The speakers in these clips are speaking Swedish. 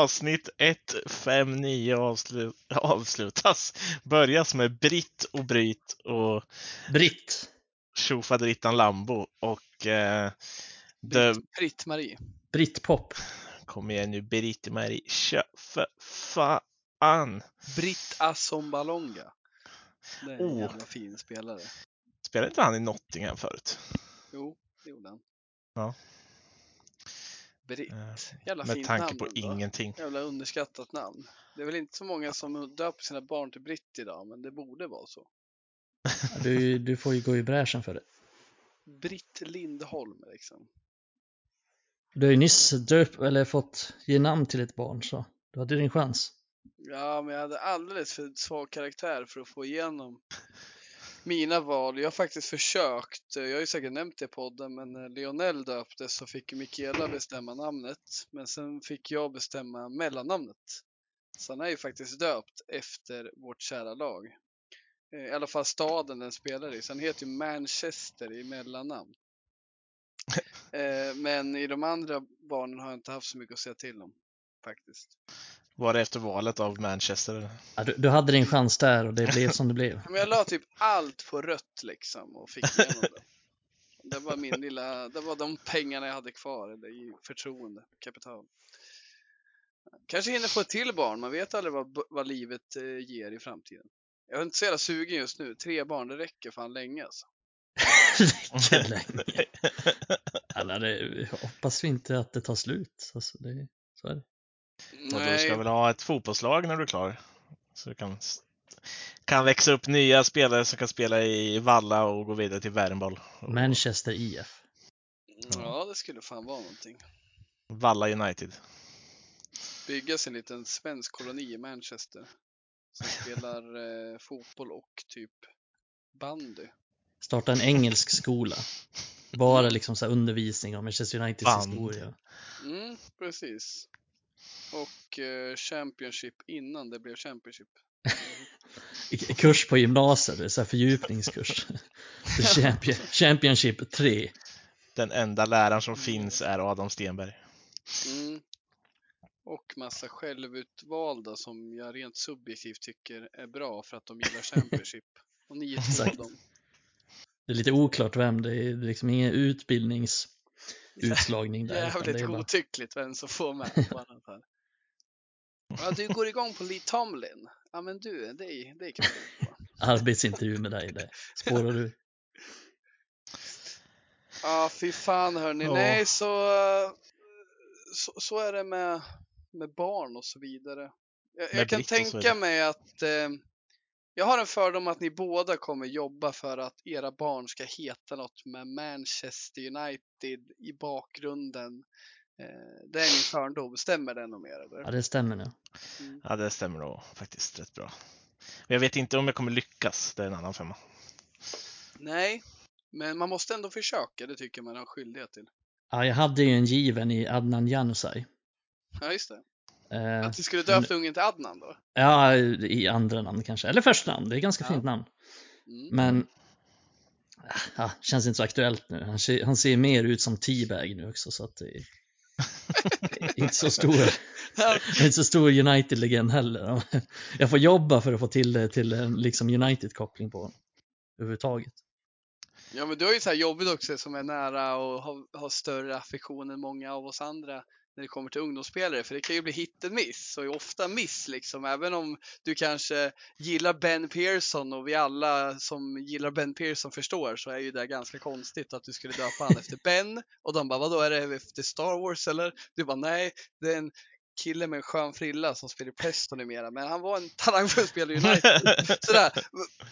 Avsnitt 159 avslu avslutas. Börjas med Britt och Bryt och Britt. tjofaderittan Lambo och eh, det Britt-Marie. Britt-pop. Kom igen nu Britt-Marie, kör för fan! Britt Assombalonga. Det är en Oh. jävla fin spelare. Spelade inte han i Nottingham förut? Jo, det gjorde han. Ja. Britt. Eh, Jävla Med fint tanke namn på ändå. ingenting. Jävla underskattat namn. Det är väl inte så många som döper sina barn till Britt idag, men det borde vara så. Du, du får ju gå i bräschen för det. Britt Lindholm liksom. Du har ju nyss döpt, eller fått ge namn till ett barn så du hade din chans. Ja, men jag hade alldeles för svag karaktär för att få igenom mina val. Jag har faktiskt försökt, jag har ju säkert nämnt det i podden, men när Lionel döptes så fick Mikaela bestämma namnet, men sen fick jag bestämma mellannamnet. Så han är ju faktiskt döpt efter vårt kära lag. Eh, I alla fall staden den spelar i, så han heter ju Manchester i mellannamn. Eh, Men i de andra barnen har jag inte haft så mycket att säga till om, faktiskt. Var det efter valet av Manchester? Ja, du, du hade din chans där och det blev som det blev. Men jag la typ allt på rött liksom och fick igenom det. Det var min lilla, det var de pengarna jag hade kvar, eller i förtroende, kapital. Kanske hinner få ett till barn, man vet aldrig vad, vad livet eh, ger i framtiden. Jag är inte så jävla sugen just nu, tre barn det räcker fan länge alltså. Räcker länge. Alla, det, hoppas vi inte att det tar slut. Alltså, det, så är det. Och du ska väl ha ett fotbollslag när du är klar? Så du kan, kan växa upp nya spelare som kan spela i Valla och gå vidare till Värmboll. Manchester IF. Ja, det skulle fan vara någonting. Valla United. Bygga sig en liten svensk koloni i Manchester. Som spelar eh, fotboll och typ bandy. Starta en engelsk skola. Bara liksom så här undervisning om Manchester Uniteds Band. historia. Mm, precis. Och eh, Championship innan det blev Championship. Kurs på gymnasiet, så här fördjupningskurs. Champion, Championship 3. Den enda läraren som finns är Adam Stenberg. Mm. Och massa självutvalda som jag rent subjektivt tycker är bra för att de gillar Championship. Och ni är två Exakt. av dem. Det är lite oklart vem, det är liksom ingen utbildningsutslagning där. Jävligt det är bara, godtyckligt vem som får med. Ja, du går igång på Lee Tomlin. Ja, men du, det är, det är kul. arbetsintervju med dig, det spårar du. Ja, fy fan hörni. Ja. Nej, så, så, så är det med, med barn och så vidare. Jag, jag kan tänka mig att eh, jag har en fördom att ni båda kommer jobba för att era barn ska heta något med Manchester United i bakgrunden. Eh, det är min fördom. Stämmer det nog mer eller? Ja, det stämmer nu. Mm. Ja, det stämmer nog faktiskt rätt bra. Men jag vet inte om jag kommer lyckas. Det är en annan femma. Nej, men man måste ändå försöka. Det tycker man har skyldighet till. Ja, jag hade ju en given i Adnan Januzaj. Ja, just det. Eh, Att du skulle döpa ungen till Adnan då? ja, i andra namn kanske, eller första namn, det är ganska Ja. fint namn. Mm. Men ja, känns inte så aktuellt nu. Han ser, han ser mer ut som T-bag nu också så att det är inte så stor, inte så stor United-legend heller. Jag får jobba för att få till det till en liksom United-koppling på honom överhuvudtaget. Ja men du har ju så här jobbigt också som är nära och har, har större affektion än många av oss andra när det kommer till ungdomsspelare för det kan ju bli hit and miss och ofta miss liksom även om du kanske gillar Ben Pearson och vi alla som gillar Ben Pearson förstår så är ju det ganska konstigt att du skulle döpa han efter Ben och de bara vadå är det efter Star Wars eller? Du bara nej det är en kille med en skön frilla som spelar i Preston numera men han var en talangfull spelare i United. Sådär.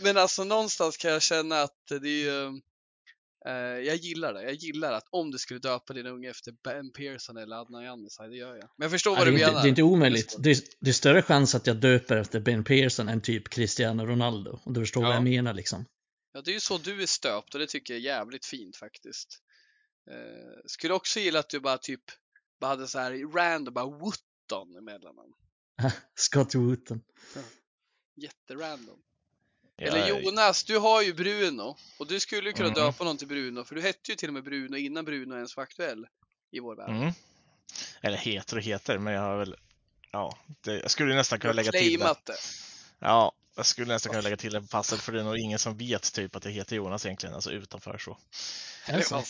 Men alltså någonstans kan jag känna att det är ju jag gillar det. Jag gillar att om du skulle döpa din unge efter Ben Pearson eller Adnan Januzaj, det gör jag. Men jag förstår Ja, vad du är inte, menar. det är inte omöjligt. Det är, det är större chans att jag döper efter Ben Pearson än typ Cristiano Ronaldo. Och du förstår vad Ja. jag menar liksom. Ja, det är ju så du är stöpt och det tycker jag är jävligt fint faktiskt. Eh, skulle också gilla att du bara typ bara hade så här random, bara Wootton emellan. Scott Wooten. Jätterandom. Jag- Eller Jonas, du har ju Bruno och du skulle ju kunna Mm. döpa någon till Bruno för du hette ju till och med Bruno innan Bruno ens var aktuell i vår värld. Mm. Eller heter och heter, men jag har väl ja, det, jag skulle nästan kunna lägga till det. det. Ja, jag skulle nästan kunna lägga till det på passet för det är nog ingen som vet typ att det heter Jonas egentligen, alltså utanför så. Alltså.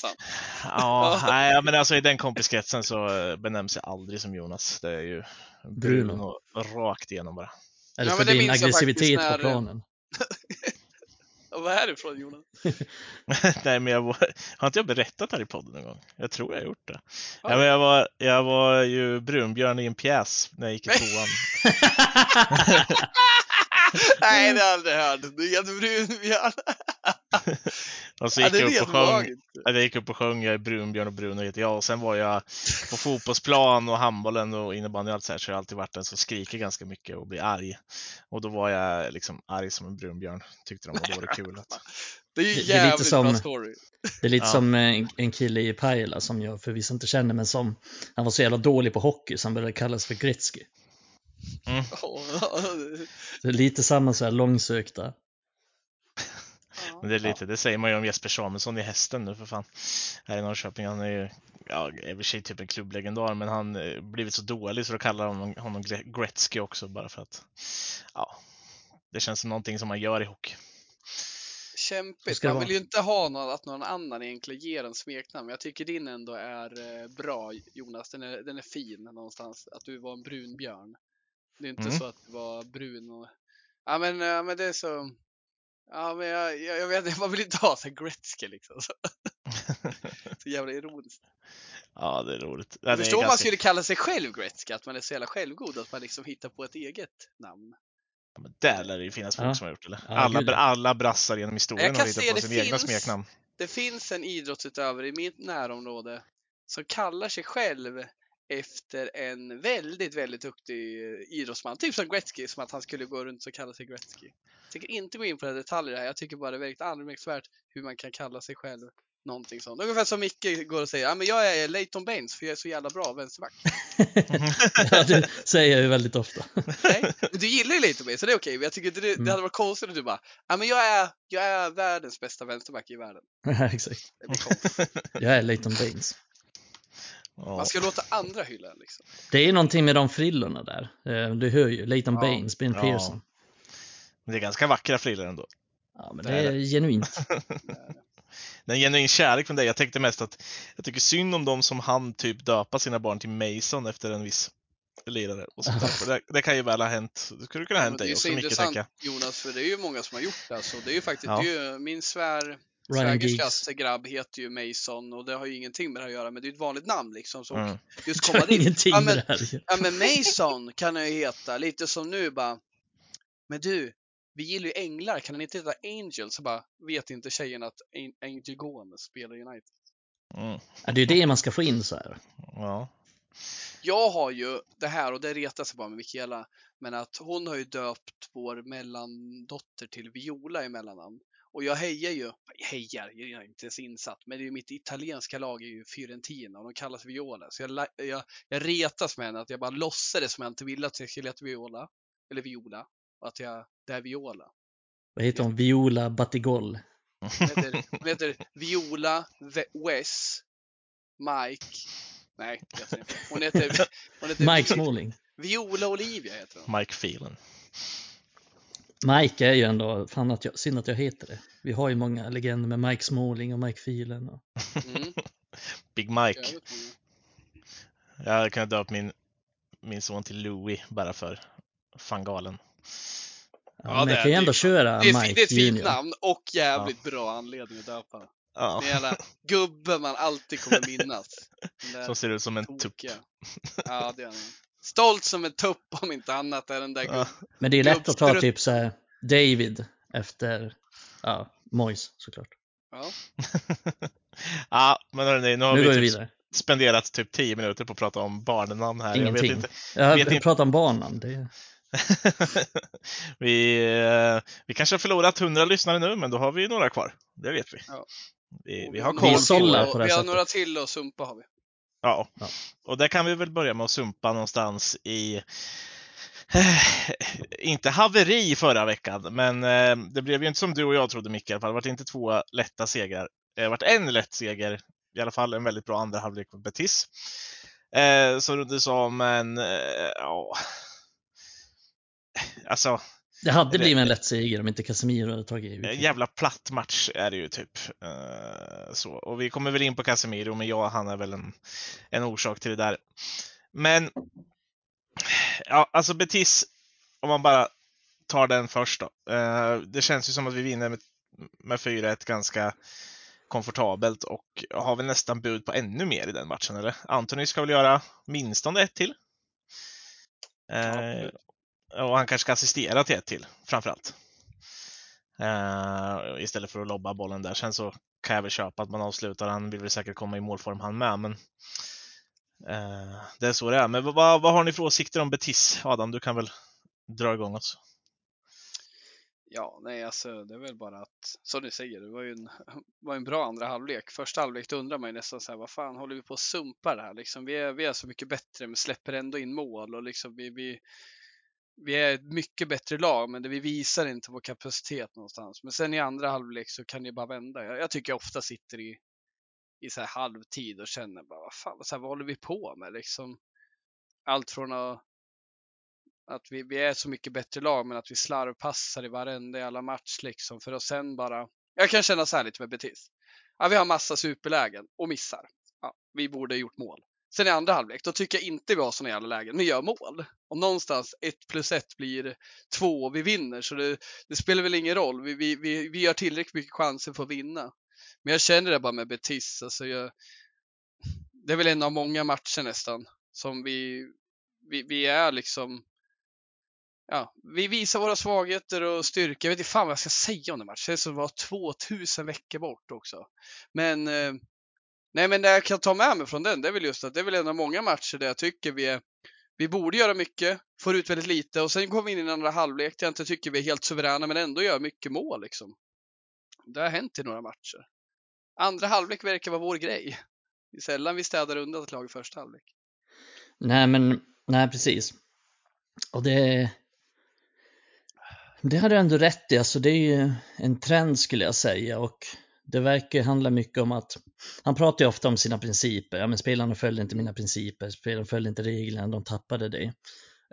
Ja, nej, men alltså i den kompiskretsen så benämns jag aldrig som Jonas. Det är ju Bruno, Bruno rakt igenom bara. Är det ja, för din aggressivitet när... på planen? vad är det från Jonas? Nej, men jag var, har inte jag berättat här i podden någon gång? Jag tror jag har gjort det. Ja. men jag, var, jag var ju brunbjörn i en pjäs när jag gick i tvåan. Nej, det har jag aldrig hört. Du är brunbjörn. Och så gick ja, jag, upp och sjöng, jag gick upp och sjöng Jag är brunbjörn och Bruno heter jag. Och sen var jag på fotbollsplan och handbollen och innebandy och allt så här. Så jag har alltid varit den som skriker ganska mycket och blir arg. Och då var jag liksom arg som en brunbjörn. Tyckte de och då var det kul. Att... Det är ju jävligt det är lite som, bra story. Det är lite ja. som en, en kille i Pajala som jag förvisso inte känner men som han var så jävla dålig på hockey så han började kallas för Gretzky. Mm. det är lite samma så här långsökta. Men det är lite, det säger man ju om Jesper Samuelsson i hästen nu för fan. Här i Norrköping. Han är ju, ja, i och för sig typ en klubblegendar, men han eh, blivit så dålig så då kallar de honom Gretzky också bara för att, ja, det känns som någonting som man gör i hockey. Kämpigt. Man vill ju inte ha någon, att någon annan egentligen ger en smeknamn. Men jag tycker din ändå är eh, bra Jonas. Den är, den är fin någonstans. Att du var en brun björn. Det är inte mm. så att du var brun och... Ja men, ja, men det är så... Ja men jag, jag, jag vet man vill inte ha så Gretzky liksom. Så, så jävla ironiskt. Ja det är roligt. Jag förstår ganska... man skulle kalla sig själv Gretzky, att man är så jävla självgod att man liksom hittar på ett eget namn. Ja, men där lär det ju finnas folk ja. som har gjort det. Ja, alla, alla brassar genom historien har hittat på sina egna smeknamn. Det finns en idrottsutövare i mitt närområde som kallar sig själv efter en väldigt, väldigt duktig eh, idrottsman. Typ som Gretzky, som att han skulle gå runt och kalla sig Gretzky. Jag tänker inte gå in på detaljer här. Jag tycker bara det är väldigt anmärkningsvärt hur man kan kalla sig själv någonting sånt. Ungefär som Micke går och säger, ja men jag är Leighton Baines för jag är så jävla bra vänsterback. ja, det säger jag ju väldigt ofta. Nej, du gillar ju Leighton Baines så det är okej. Men jag tycker det, det mm. hade varit konstigt om du bara, ja men jag är, jag är världens bästa vänsterback i världen. Ja, exakt. jag är Leighton Baines. Man ska låta andra hylla liksom. Det är någonting med de frillorna där. Eh, du hör ju, Leighton ja. Baines, Ben ja. Pearson. Men det är ganska vackra frillor ändå. Ja, men det, det är, är genuint. det är en genuin kärlek från dig. Jag tänkte mest att jag tycker synd om de som han typ döpa sina barn till Mason efter en viss lirare. Och sånt det, det, kan ju väl ha hänt. Det skulle kunna ha hänt dig också, mycket tänka. Jonas, för det är ju många som har gjort det. Alltså, det är ju faktiskt, ja. det är ju, min svär Svägerskas grabb heter ju Mason och det har ju ingenting med det att göra, men det är ett vanligt namn liksom. Så mm. just komma dit. Ingenting ja, men, med det här. ja, men Mason kan han ju heta, lite som nu bara. Men du, vi gillar ju änglar, kan han inte heta Angel? Så bara, vet inte tjejen att Angel Gone spelar United? Mm. Ja, det är ju det man ska få in så här. Ja. Jag har ju det här och det retar sig bara med Mikaela, men att hon har ju döpt vår mellandotter till Viola i mellannamn. Och jag hejar ju, hejar, jag är inte ens insatt, men det är mitt italienska lag är ju Fiorentina och de kallas Viola. Så jag, jag, jag retas med henne att jag bara låtsades som jag inte ville att jag skulle heta Viola, eller Viola, och att jag, det är Viola. Vad heter hon? Viola Batigol? Hon heter, hon heter Viola Wes Mike Nej, hon heter, hon heter Mike Smalling. Viola Olivia heter hon. Mike Phelan. Mike är ju ändå, fan att jag, synd att jag heter det. Vi har ju många legender med Mike Smalling och Mike Phelan. Och... Mm. Big Mike. Jag hade kunnat döpa min, min son till Louis bara för fangalen. Ja, ja men jag kan ju ändå köra det är, Mike Det är ett fint namn och jävligt ja. bra anledning att döpa. Ja. Den jävla gubben man alltid kommer minnas. Som ser ut som en tupp. Ja, det är han stolt som en tupp om inte annat är den där ja. Men det är lätt att ta typ så David efter ja, Mois såklart. Ja. ja, men hörni, nu har nu vi, typ vidare. spenderat typ 10 minuter på att prata om barnnamn här. Ingenting. Jag vet inte. Jag vet inte. pratar om barnnamn. Det... vi, eh, vi kanske har förlorat 100 lyssnare nu, men då har vi några kvar. Det vet vi. Ja. Vi, vi, har koll. Vi, på det vi har några till och sumpa har vi. Ja. ja, och där kan vi väl börja med att sumpa någonstans i eh, inte haveri förra veckan, men eh, det blev ju inte som du och jag trodde Micke. Det var inte två lätta segrar. Det har varit en lätt seger, i alla fall en väldigt bra andra halvlek för Betis. Eh, som du sa, men eh, ja. Alltså. Det hade blivit en lätt seger om inte Casemiro hade tagit ut. En jävla platt match är det ju typ. Eh, så. Och vi kommer väl in på Casemiro, men ja, han är väl en, en orsak till det där. Men ja, alltså Betis, om man bara tar den först då. Eh, det känns ju som att vi vinner med, med 4-1 ganska komfortabelt och har väl nästan bud på ännu mer i den matchen, eller? Anthony ska väl göra minst det ett till? Eh, och han kanske ska assistera till ett till, framförallt. Uh, istället för att lobba bollen där. Sen så kan jag väl köpa att man avslutar. Han vill väl säkert komma i målform han med, men uh, det är så det är. Men vad, vad har ni för åsikter om Betis? Adam, du kan väl dra igång oss. Ja, nej, alltså det är väl bara att, som du säger, det var ju en, var en bra andra halvlek. Första halvlek, då undrar man ju nästan så här, vad fan håller vi på att sumpa det här liksom? Vi är, vi är så mycket bättre, men släpper ändå in mål och liksom vi, vi, vi är ett mycket bättre lag, men det vi visar inte vår kapacitet någonstans. Men sen i andra halvlek så kan det bara vända. Jag, jag tycker jag ofta sitter i, i så här halvtid och känner bara, vad fan, så här, vad håller vi på med liksom? Allt från att att vi, vi är så mycket bättre lag, men att vi slarvpassar i varenda jävla match liksom för att sen bara. Jag kan känna så här lite med Betis. Ja, vi har massa superlägen och missar. Ja, vi borde ha gjort mål. Sen i andra halvlek, då tycker jag inte vi har såna jävla lägen. Vi gör mål. Om någonstans ett plus ett blir två och vi vinner, så det, det spelar väl ingen roll. Vi, vi, vi, vi har tillräckligt mycket chanser för att vinna. Men jag känner det bara med Betis. Alltså jag, det är väl en av många matcher nästan som vi, vi, vi är liksom ja, vi visar våra svagheter och styrka. Jag vet inte fan vad jag ska säga om den matchen. Det är som var 2000 veckor bort också. Men, eh, nej men det jag kan ta med mig från den, det är väl just att det är väl en av många matcher där jag tycker vi är, vi borde göra mycket, får ut väldigt lite och sen går vi in i en andra halvlek där jag inte tycker vi är helt suveräna men ändå gör mycket mål liksom. Det har hänt i några matcher. Andra halvlek verkar vara vår grej. Det är sällan vi städar undan ett lag i första halvlek. Nej men, nej precis. Och det, det har du ändå rätt i, alltså det är ju en trend skulle jag säga och det verkar handla mycket om att han pratar ju ofta om sina principer. Ja, men spelarna följde inte mina principer, spelarna följde inte reglerna, de tappade det.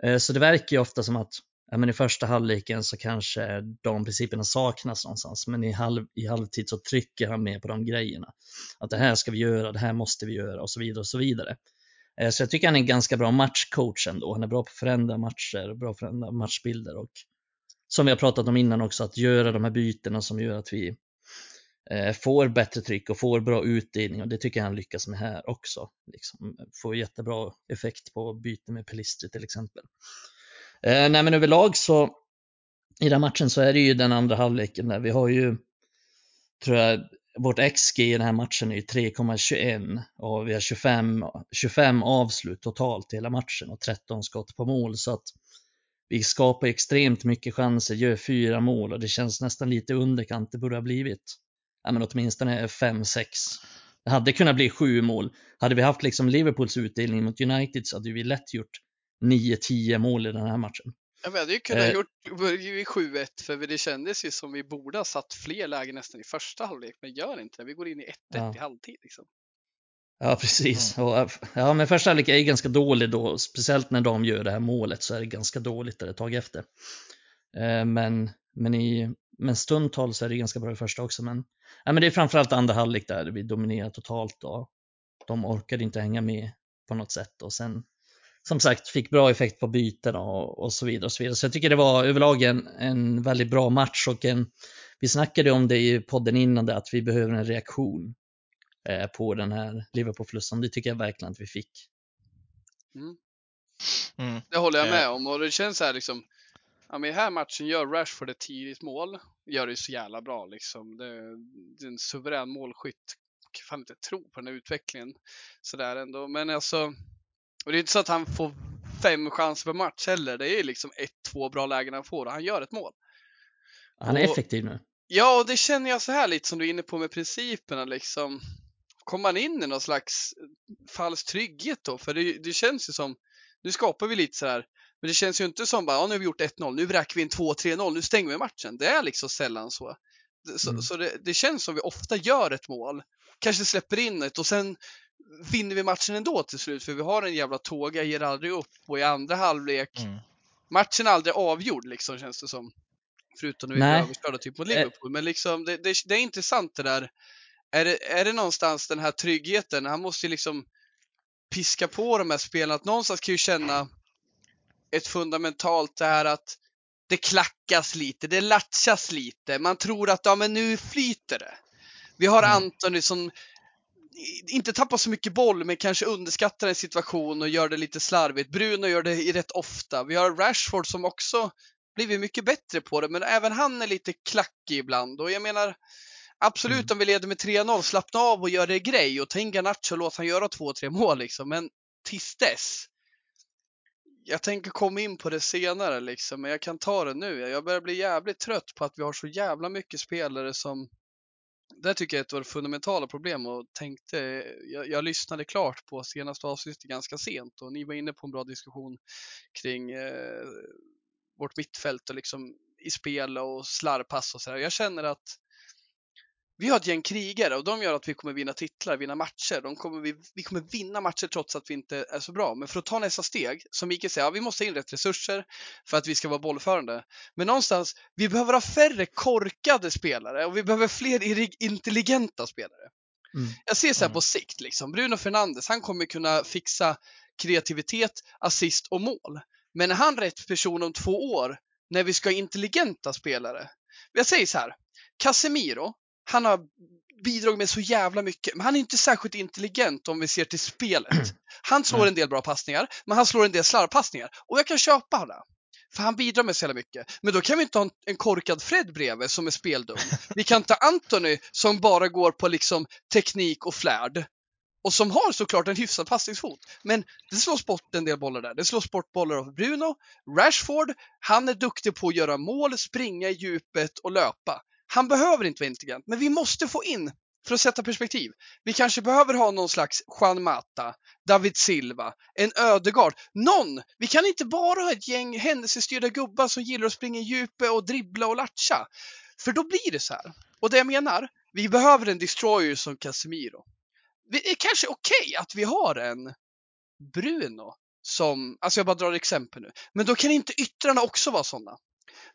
Eh, så det verkar ju ofta som att ja, men i första halvleken så kanske de principerna saknas någonstans, men i, halv, i halvtid så trycker han mer på de grejerna. Att det här ska vi göra, det här måste vi göra och så vidare och så vidare. Eh, så jag tycker han är en ganska bra matchcoach ändå. Han är bra på att förändra matcher, bra på att förändra matchbilder och som vi har pratat om innan också, att göra de här bytena som gör att vi Eh, får bättre tryck och får bra utdelning och det tycker jag han lyckas med här också. Liksom, får jättebra effekt på byte med Pelistri till exempel. Eh, nej men överlag så i den matchen så är det ju den andra halvleken där vi har ju, tror jag, vårt XG i den här matchen är 3,21 och vi har 25, 25 avslut totalt i hela matchen och 13 skott på mål så att vi skapar extremt mycket chanser, gör fyra mål och det känns nästan lite underkant. Det borde ha blivit ja, men åtminstone fem, sex. Det hade kunnat bli sju mål. Hade vi haft liksom Liverpools utdelning mot United så hade vi lätt gjort 9-10 mål i den här matchen. Ja, vi hade ju kunnat eh, gjort 7-1 för det kändes ju som vi borde ha satt fler lägen nästan i första halvlek, men gör inte det. Vi går in i 1-1 ja. i halvtid. Liksom. Ja, precis. Och, ja, men första halvlek är ganska dålig då, speciellt när de gör det här målet så är det ganska dåligt där ett tag efter. Eh, men, men, i, men stundtals är det ganska bra i första också. Men, ja, men det är framförallt andra halvlek där vi dominerar totalt och de orkade inte hänga med på något sätt. Och sen, som sagt, fick bra effekt på byten och, och så vidare. och Så vidare. Så jag tycker det var överlag en, en väldigt bra match och en, vi snackade om det i podden innan det, att vi behöver en reaktion Eh, på den här Liverpool-förlusten. Det tycker jag verkligen att vi fick. Mm. Mm. Det håller jag med eh. om och det känns så här liksom. Ja, men i här matchen gör Rashford ett tidigt mål. Gör det så jävla bra liksom. Det, det är en suverän målskytt. Jag kan inte tro på den här utvecklingen sådär ändå. Men alltså. Och det är inte så att han får fem chanser per match heller. Det är liksom ett, två bra lägen han får och han gör ett mål. Han är och, effektiv nu. Ja, och det känner jag så här lite som du är inne på med principerna liksom kommer man in i någon slags falsk trygghet då? För det, det känns ju som, nu skapar vi lite så här, men det känns ju inte som bara, ja, nu har vi gjort 1-0, nu vräker vi in 2-3-0, nu stänger vi matchen. Det är liksom sällan så. Så, mm. så det, det, känns som vi ofta gör ett mål, kanske släpper in ett och sen vinner vi matchen ändå till slut för vi har en jävla tåga, ger aldrig upp och i andra halvlek, Mm. matchen är aldrig avgjord liksom känns det som. Förutom när vi blir överkörda typ mot Eh. Liverpool. Men liksom det, det, det är intressant det där. Är det, är det någonstans den här tryggheten? Han måste ju liksom piska på de här spelarna. Att någonstans kan ju känna ett fundamentalt det här att det klackas lite, det latchas lite. Man tror att ja, men nu flyter det. Vi har Mm. Antoni som inte tappar så mycket boll men kanske underskattar en situation och gör det lite slarvigt. Bruno gör det rätt ofta. Vi har Rashford som också blivit mycket bättre på det men även han är lite klackig ibland och jag menar absolut Mm. om vi leder med 3-0 slappna av och gör det grej och ta in Garnacho och låt han göra två, tre mål liksom men tills dess jag tänker komma in på det senare liksom, men jag kan ta det nu. Jag börjar bli jävligt trött på att vi har så jävla mycket spelare som det tycker jag är ett av våra fundamentala problem och tänkte, jag, jag lyssnade klart på senaste avsnittet ganska sent och ni var inne på en bra diskussion kring eh, vårt mittfält och liksom i spel och slarvpass och sådär. Jag känner att vi har ett gäng krigare och de gör att vi kommer vinna titlar, vinna matcher. De kommer, vi, vi kommer vinna matcher trots att vi inte är så bra. Men för att ta nästa steg, som Mikael säger, ja, vi måste ha in rätt resurser för att vi ska vara bollförande. Men någonstans, vi behöver ha färre korkade spelare och vi behöver fler intelligenta spelare. Mm. Jag ser så här Mm. på sikt, liksom. Bruno Fernandes, han kommer kunna fixa kreativitet, assist och mål. Men är han rätt person om två år när vi ska ha intelligenta spelare? Jag säger så här, Casemiro, han har bidragit med så jävla mycket, men han är inte särskilt intelligent om vi ser till spelet. Han slår en del bra passningar, men han slår en del slarvpassningar. Och jag kan köpa det. För han bidrar med så jävla mycket. Men då kan vi inte ha en, en korkad Fred bredvid som är speldum. Vi kan ta Anthony som bara går på liksom teknik och flärd. Och som har såklart en hyfsad passningsfot. Men det slås bort en del bollar där. Det slås bort bollar av Bruno. Rashford, han är duktig på att göra mål, springa i djupet och löpa. Han behöver inte vara intelligent, men vi måste få in, för att sätta perspektiv, vi kanske behöver ha någon slags Juan Mata, David Silva, en Ödegard, någon! Vi kan inte bara ha ett gäng händelsestyrda gubbar som gillar att springa i djupet och dribbla och latcha. För då blir det så här. Och det jag menar, vi behöver en destroyer som Casemiro. Det är kanske okej att vi har en Bruno som, alltså jag bara drar exempel nu, men då kan inte yttrarna också vara sådana.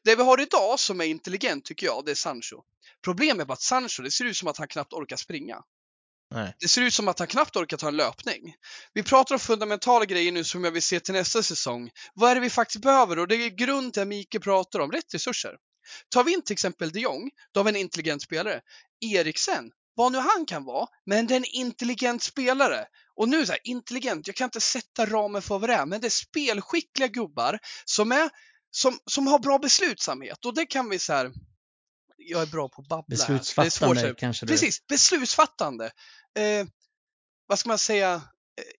Det vi har idag som är intelligent tycker jag, det är Sancho. Problemet är att Sancho, det ser ut som att han knappt orkar springa. Nej. Det ser ut som att han knappt orkar ta en löpning. Vi pratar om fundamentala grejer nu som jag vill se till nästa säsong. Vad är det vi faktiskt behöver? Och det är grund att Mikael pratar om, rätt resurser. Tar vi in till exempel de Jong, då har vi en intelligent spelare. Eriksen, vad nu han kan vara, men det är en intelligent spelare. Och nu så här, intelligent, jag kan inte sätta ramen för vad det är, men det är spelskickliga gubbar som är som, som har bra beslutsamhet och det kan vi så här. Jag är bra på att babbla är svårt, Beslutsfattande här. kanske du... Precis, beslutsfattande. Eh, vad ska man säga?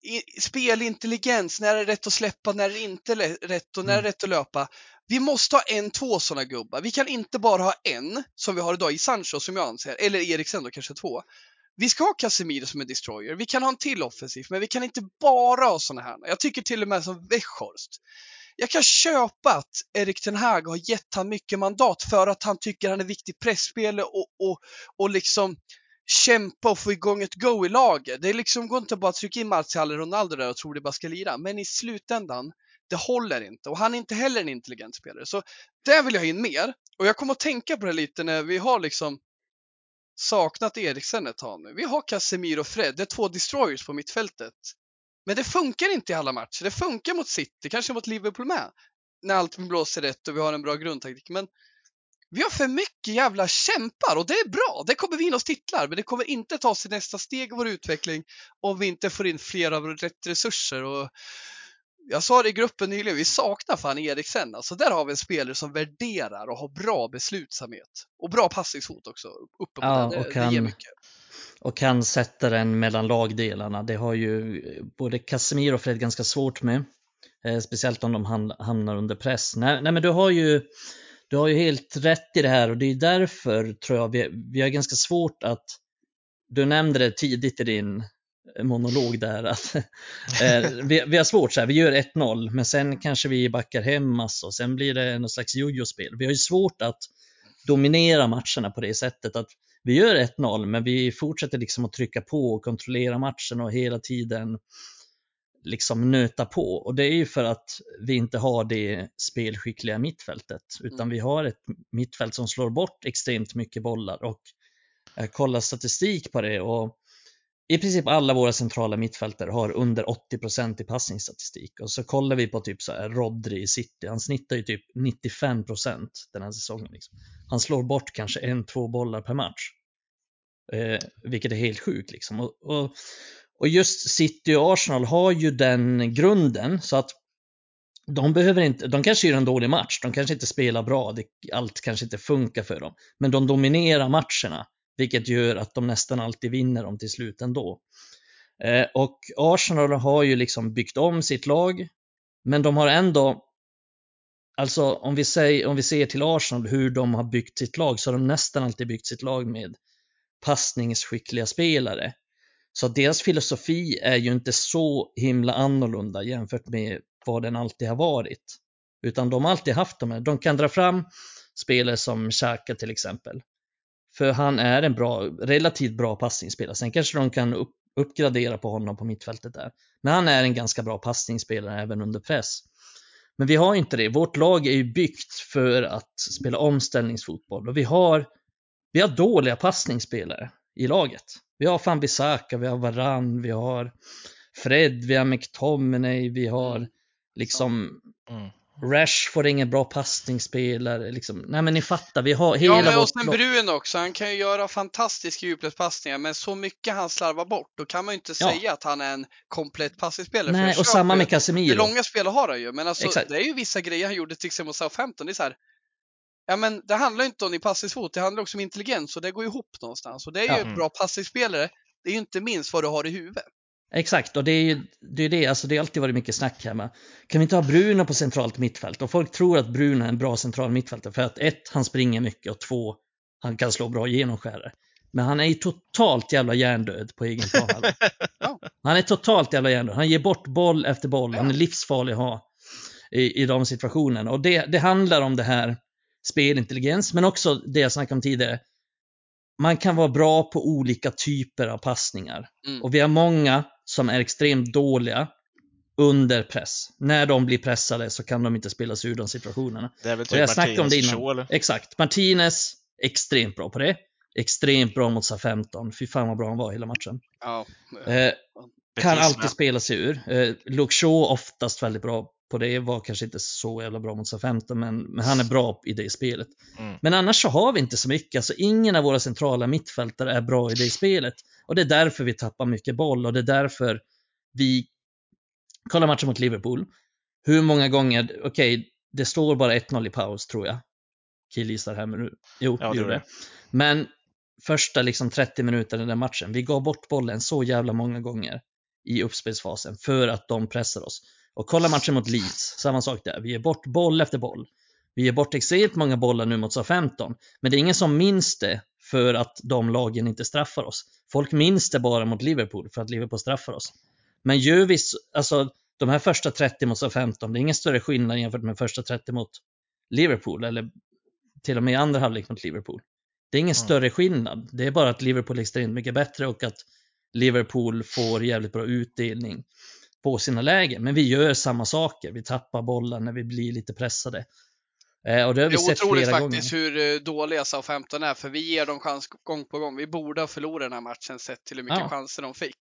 Eh, i- Spelintelligens, när är det rätt att släppa, när är det inte lä- rätt och när är Mm. det rätt att löpa. Vi måste ha en, två sådana gubbar. Vi kan inte bara ha en, som vi har idag i Sancho som jag anser, eller Eriksen då kanske två. Vi ska ha Casemiro som en destroyer. Vi kan ha en till offensiv, men vi kan inte bara ha sådana här. Jag tycker till och med som Weghorst. Jag kan köpa att Erik Ten Hag har gett han mycket mandat för att han tycker han är viktig pressspelare och, och, och liksom kämpa och få igång ett go i laget. Det liksom, går inte bara att trycka in Martial eller Ronaldo där och tro det bara ska lira. Men i slutändan, det håller inte. Och han är inte heller en intelligent spelare. Så där vill jag ha in mer. Och jag kommer att tänka på det lite när vi har liksom saknat Eriksen ett tag nu. Vi har Casemiro och Fred, det är två destroyers på mittfältet. Men det funkar inte i alla matcher. Det funkar mot City, kanske mot Liverpool med. När allt blåser rätt och vi har en bra grundtaktik. Men vi har för mycket jävla kämpar och det är bra. Det kommer vinna oss titlar, men det kommer inte ta till nästa steg i vår utveckling om vi inte får in fler av rätt resurser. Och jag sa det i gruppen nyligen, vi saknar fan Eriksen. Alltså där har vi en spelare som värderar och har bra beslutsamhet. Och bra passningsfot också. Uppe på Ja, och Det, kan- det ger mycket och kan sätta den mellan lagdelarna. Det har ju eh, både Casemiro och Fred ganska svårt med. Eh, speciellt om de hamnar under press. Nej, nej men du har ju du har ju helt rätt i det här och det är därför tror jag vi, vi har ganska svårt att du nämnde det tidigt i din eh, monolog där att eh, vi, vi har svårt så här, vi gör 1-0 men sen kanske vi backar hem alltså, sen blir det något slags jojo-spel. Vi har ju svårt att dominera matcherna på det sättet att vi gör 1-0 men vi fortsätter liksom att trycka på och kontrollera matchen och hela tiden liksom nöta på. Och det är ju för att vi inte har det spelskickliga mittfältet utan Mm. vi har ett mittfält som slår bort extremt mycket bollar och jag kollar statistik på det och i princip alla våra centrala mittfältare har under 80% i passningsstatistik och så kollar vi på typ så här Rodri i City, han snittar ju typ 95% den här säsongen. Liksom. Han slår bort kanske en, två bollar per match. Eh, vilket är helt sjukt liksom. Och, och, och just City och Arsenal har ju den grunden så att de behöver inte, de kanske gör en dålig match, de kanske inte spelar bra, det, allt kanske inte funkar för dem. Men de dominerar matcherna, vilket gör att de nästan alltid vinner dem till slut ändå. Eh, och Arsenal har ju liksom byggt om sitt lag, men de har ändå, alltså om vi, säger, om vi ser till Arsenal hur de har byggt sitt lag, så har de nästan alltid byggt sitt lag med passningsskickliga spelare. Så deras filosofi är ju inte så himla annorlunda jämfört med vad den alltid har varit. Utan de har alltid haft de här. De kan dra fram spelare som Xhaka till exempel. För han är en bra, relativt bra passningsspelare. Sen kanske de kan upp, uppgradera på honom på mittfältet där. Men han är en ganska bra passningsspelare även under press. Men vi har inte det. Vårt lag är ju byggt för att spela omställningsfotboll och vi har, vi har dåliga passningsspelare i laget. Vi har fan Bissaka, vi har Varann, vi har Fred, vi har McTominay, vi har Mm. liksom Mm. Rashford är ingen bra passningsspelare. Liksom. Nej men ni fattar, vi har hela Ja, men och vårt sen lag- Bruno också. Han kan ju göra fantastiska djupledspassningar, men så mycket han slarvar bort, då kan man ju inte Ja. säga att han är en komplett passningsspelare. Nej, och samma med Det Casemiro. långa spelet har han ju, men alltså, Exakt. det är ju vissa grejer han gjorde till exempel mot Southampton. Det är så här, ja men det handlar ju inte om din passningsfot, det handlar också om intelligens och det går ihop någonstans. Och det är ju Ja. en bra passningsspelare, det är ju inte minst vad du har i huvudet. Exakt, och det är ju det, är det, alltså det har alltid varit mycket snack här med. Kan vi inte ha Bruno på centralt mittfält? Och folk tror att Bruno är en bra central mittfältare för att ett, han springer mycket och två, han kan slå bra genomskärare. Men han är ju totalt jävla hjärndöd på egen. Ja. Han är totalt jävla hjärndöd. Han ger bort boll efter boll. Han är livsfarlig att ha i, i de situationerna. Och det, det handlar om det här spelintelligens, men också det jag snackade om tidigare. Man kan vara bra på olika typer av passningar. Mm. Och vi har många som är extremt dåliga under press. När de blir pressade så kan de inte spela sig ur de situationerna. Det är väl Och jag typ snackade om det innan. Eller? Exakt. Martinez, extremt bra på det. Extremt bra mot SA-15. Fy fan vad bra han var hela matchen. Ja. Eh, kan alltid spela sig ur. Eh, Luke Shaw oftast väldigt bra på det. Var kanske inte så jävla bra mot SA-15 men, men han är bra i det spelet. Mm. Men annars så har vi inte så mycket. Alltså ingen av våra centrala mittfältare är bra i det spelet. Och det är därför vi tappar mycket boll och det är därför vi kollar matchen mot Liverpool. Hur många gånger, okej, det står bara 1-0 i paus tror jag. Killgissar här men nu. Jo, Ja, det gjorde det. Men första liksom 30 minuterna i den matchen, vi gav bort bollen så jävla många gånger i uppspelsfasen för att de pressar oss. Och kolla matchen mot Leeds, samma sak där. Vi ger bort boll efter boll. Vi ger bort extremt många bollar nu mot SA-15, men det är ingen som minns det för att de lagen inte straffar oss. Folk minns det bara mot Liverpool för att Liverpool straffar oss. Men gör vi, alltså de här första 30 mot SA-15, det är ingen större skillnad jämfört med första 30 mot Liverpool eller till och med i andra halvlek mot Liverpool. Det är ingen Mm. större skillnad. Det är bara att Liverpool är extremt mycket bättre och att Liverpool får jävligt bra utdelning på sina lägen. Men vi gör samma saker. Vi tappar bollar när vi blir lite pressade. Eh, och det har vi Det är sett otroligt flera faktiskt gånger. hur eh, dåliga SA-15 är, för vi ger dem chans gång på gång. Vi borde ha förlorat den här matchen sett till hur mycket Ja. chanser de fick.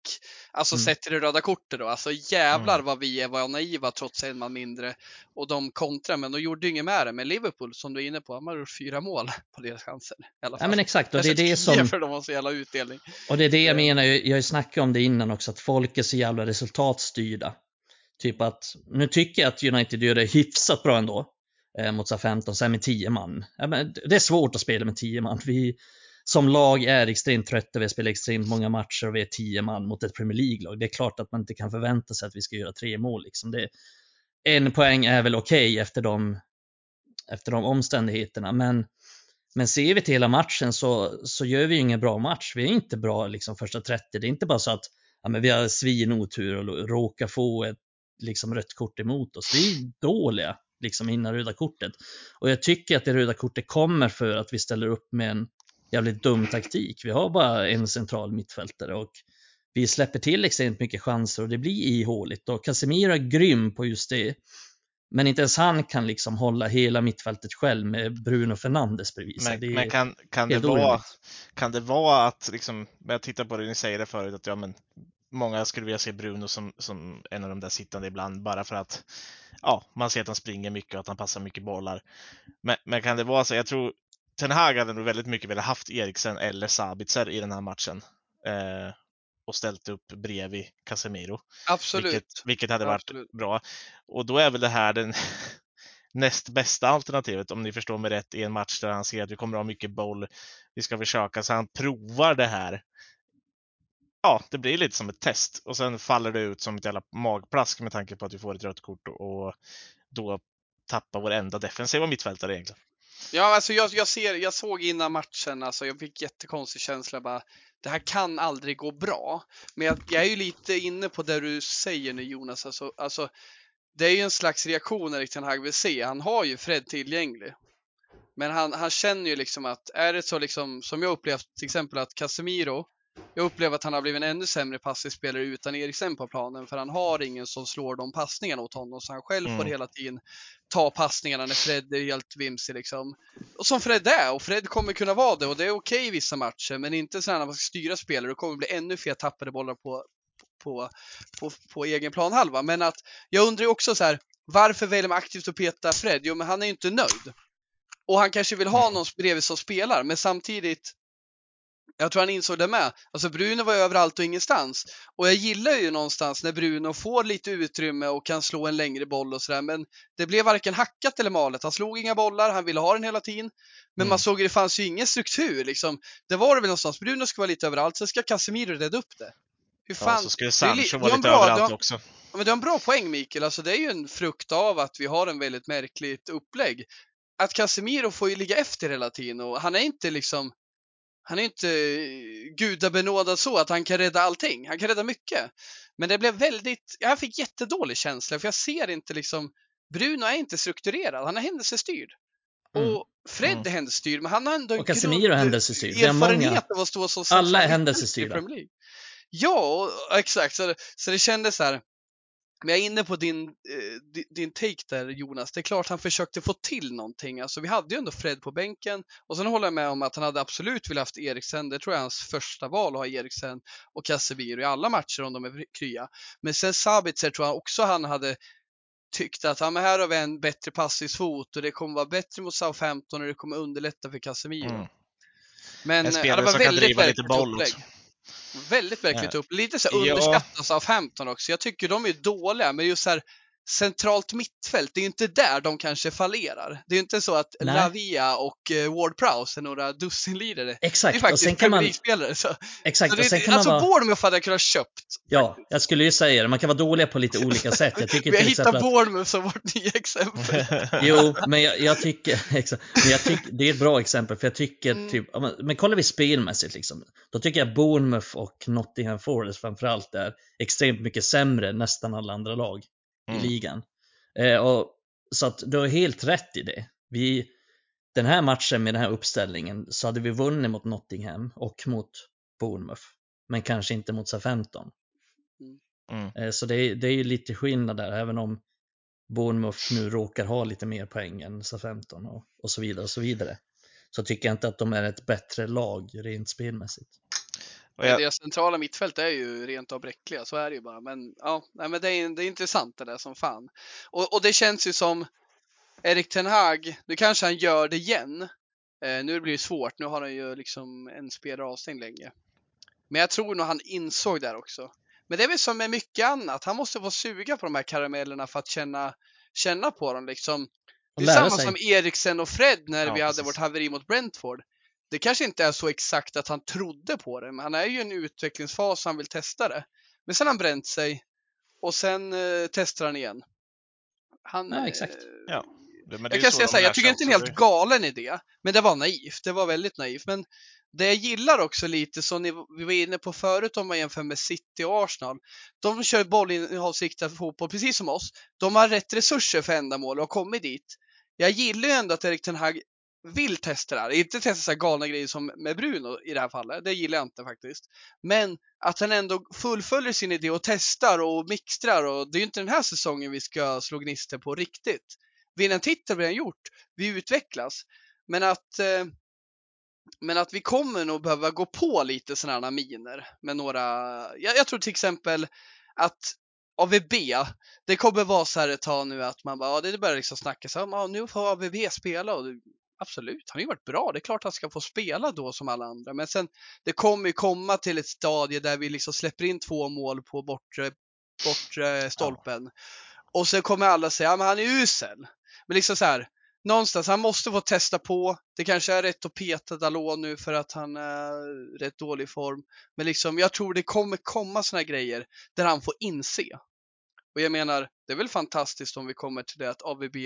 Alltså Mm. sett till det röda kortet då. Alltså jävlar Mm. vad vi var naiva trots en man mindre. Och de kontrar, men de gjorde ju inget med det. Men Liverpool, som du är inne på, de har gjort fyra mål på deras chanser. I alla fall. Ja men exakt, och det är det som, för de har så jävla utdelning. och det är det jag Eh. menar, jag har ju snackat om det innan också, att folk är så jävla resultatstyrda. Typ att, nu tycker jag att United gör det hyfsat bra ändå. Eh, mot så 15, sen med 10 man. Det är svårt att spela med 10 man. Vi som lag är extremt trötta, vi har spelat extremt många matcher och vi är 10 man mot ett Premier League-lag. Det är klart att man inte kan förvänta sig att vi ska göra tre mål. Liksom. Det, en poäng är väl okej efter, de, efter de omständigheterna, men, men ser vi till hela matchen så, så gör vi ju ingen bra match. Vi är inte bra liksom första 30. Det är inte bara så att ja, men vi har svinotur och råkar få ett liksom, rött kort emot oss. Vi är dåliga liksom innan röda kortet. Och jag tycker att det röda kortet kommer för att vi ställer upp med en jävligt dum taktik. Vi har bara en central mittfältare och vi släpper till extremt mycket chanser och det blir ihåligt och Casemiro är grym på just det. Men inte ens han kan liksom hålla hela mittfältet själv med Bruno Fernandes bredvid sig. Men, men kan, kan, det vara, kan det vara att, liksom, jag tittar på det, ni säger det förut, att ja, men många skulle vilja se Bruno som, som en av de där sittande ibland bara för att ja, man ser att han springer mycket och att han passar mycket bollar. Men, men kan det vara så? Jag tror Ten Hag hade nog väldigt mycket velat haft Eriksen eller Sabitzer i den här matchen. Eh, och ställt upp bredvid Casemiro. Absolut. Vilket, vilket hade varit Absolut. bra. Och då är väl det här den näst bästa alternativet om ni förstår mig rätt i en match där han ser att vi kommer att ha mycket boll. Vi ska försöka så han provar det här. Ja, det blir lite som ett test och sen faller det ut som ett jävla magplask med tanke på att vi får ett rött kort och då tappar vår enda defensiva mittfältare egentligen. Ja, alltså jag, jag, ser, jag såg innan matchen, alltså jag fick jättekonstig känsla bara, det här kan aldrig gå bra. Men jag, jag är ju lite inne på det du säger nu Jonas, alltså, alltså det är ju en slags reaktion Erik Ten Hag vill se. Han har ju Fred tillgänglig. Men han, han känner ju liksom att, är det så liksom, som jag upplevt till exempel att Casemiro jag upplever att han har blivit en ännu sämre passiv spelare utan Eriksen på planen för han har ingen som slår de passningarna åt honom så han själv mm. får hela tiden ta passningarna när Fred är helt vimsig liksom. Och som Fred är och Fred kommer kunna vara det och det är okej okay i vissa matcher men inte så när man ska styra spelare och kommer bli ännu fler tappade bollar på, på, på, på egen planhalva. Men att jag undrar ju också så här varför väljer man aktivt att peta Fred? Jo men han är ju inte nöjd. Och han kanske vill ha någon bredvid som spelar men samtidigt jag tror han insåg det med. Alltså Bruno var överallt och ingenstans. Och jag gillar ju någonstans när Bruno får lite utrymme och kan slå en längre boll och sådär. Men det blev varken hackat eller malet. Han slog inga bollar, han ville ha den hela tiden. Men mm. man såg att det fanns ju ingen struktur liksom. Det var det väl någonstans. Bruno ska vara lite överallt, sen ska Casemiro rädda upp det. Hur fan? Ja, så skulle Sancho vara lite bra, överallt har, också. Men du har en bra poäng Mikael. Alltså det är ju en frukt av att vi har en väldigt märkligt upplägg. Att Casemiro får ju ligga efter hela tiden och han är inte liksom han är inte eh, gudabenådad så att han kan rädda allting. Han kan rädda mycket. Men det blev väldigt, jag fick jättedålig känsla för jag ser inte liksom, Bruno är inte strukturerad, han är händelsestyrd. Mm. Och Fred mm. är händelsestyrd, men han har ändå och Casemiro är händelsestyrd. erfarenhet av att stå som Alla är händelsestyrda. Ja, exakt. Så, så det kändes så här, men jag är inne på din, eh, din take där Jonas. Det är klart han försökte få till någonting. Alltså vi hade ju ändå Fred på bänken och sen håller jag med om att han hade absolut velat haft Eriksen. Det tror jag är hans första val att ha Eriksen och Casemiro i alla matcher om de är krya. Men sen Sabitzer tror jag också han hade tyckt att ja, men här har vi en bättre passningsfot och det kommer vara bättre mot Southampton och det kommer underlätta för Casemiro. Mm. Men en spelare det var som kan driva lite boll också. Väldigt märkligt upp. Lite så underskattas av 15 också. Jag tycker de är dåliga, men just så här centralt mittfält, det är ju inte där de kanske fallerar. Det är ju inte så att Nej. Lavia och uh, Ward Prowse är några dussinlirare. Exakt. Det är faktiskt Premier League-spelare. Så. Exakt. Så det, och sen kan alltså man vara... Bournemouth hade jag kunnat köpt. Ja, jag skulle ju säga det. Man kan vara dåliga på lite olika sätt. Jag tycker Vi har hittat att... Bournemouth som vårt nya exempel. jo, men jag, jag, tycker, exakt. Men jag tycker, det är ett bra exempel, för jag tycker mm. typ, men kollar vi spelmässigt liksom, då tycker jag Bournemouth och Nottingham Forest framförallt är extremt mycket sämre än nästan alla andra lag mm. i ligan. Eh, och, så att du har helt rätt i det. Vi, den här matchen med den här uppställningen så hade vi vunnit mot Nottingham och mot Bournemouth. Men kanske inte mot Sa-15. Mm. Eh, så det är, det är ju lite skillnad där, även om Bournemouth nu råkar ha lite mer poäng än Sa-15 och, och så vidare och så vidare. Så tycker jag inte att de är ett bättre lag rent spelmässigt. Och jag... Deras centrala mittfält är ju rent av bräckliga, så är det ju bara. Men ja, nej, men det, är, det är intressant det där som fan. Och, och det känns ju som Erik Ten Hag, nu kanske han gör det igen. Eh, nu blir det svårt, nu har han ju liksom en spelare avstängd länge. Men jag tror nog han insåg där också. Men det är väl som med mycket annat, han måste få suga på de här karamellerna för att känna, känna på dem liksom. Det är samma sig. som Eriksen och Fred när ja, vi precis. hade vårt haveri mot Brentford det kanske inte är så exakt att han trodde på det, men han är ju i en utvecklingsfas han vill testa det. Men sen har han bränt sig och sen eh, testar han igen. Han, ja, exakt. Eh, ja. jag kan säga så här, jag tycker inte det är en helt galen idé, men det var naivt. Det var väldigt naivt. Men det jag gillar också lite, som ni, vi var inne på förut om man jämför med City och Arsenal. De kör bollinnehavsriktad fotboll precis som oss. De har rätt resurser för ändamål och har kommit dit. Jag gillar ju ändå att Erik Ten Hag vill testa det här. Inte testa så här galna grejer som med Bruno i det här fallet. Det gillar jag inte faktiskt. Men att han ändå fullföljer sin idé och testar och mixtrar och det är ju inte den här säsongen vi ska slå gnistor på riktigt. Vinna en titel vi har gjort. Vi utvecklas. Men att eh, men att vi kommer nog behöva gå på lite sådana här miner med några. Jag, jag tror till exempel att AVB, det kommer vara så här ett tag nu att man bara, ja, det börjar liksom snackas om, ja, nu får AVB spela och absolut, han har ju varit bra. Det är klart han ska få spela då som alla andra. Men sen, det kommer ju komma till ett stadie där vi liksom släpper in två mål på bortre, bortre stolpen. Och så kommer alla säga, ja men han är usel. Men liksom så här, någonstans, han måste få testa på. Det kanske är rätt att peta Dalot nu för att han är rätt dålig form. Men liksom, jag tror det kommer komma såna grejer där han får inse. Och jag menar, det är väl fantastiskt om vi kommer till det att AVB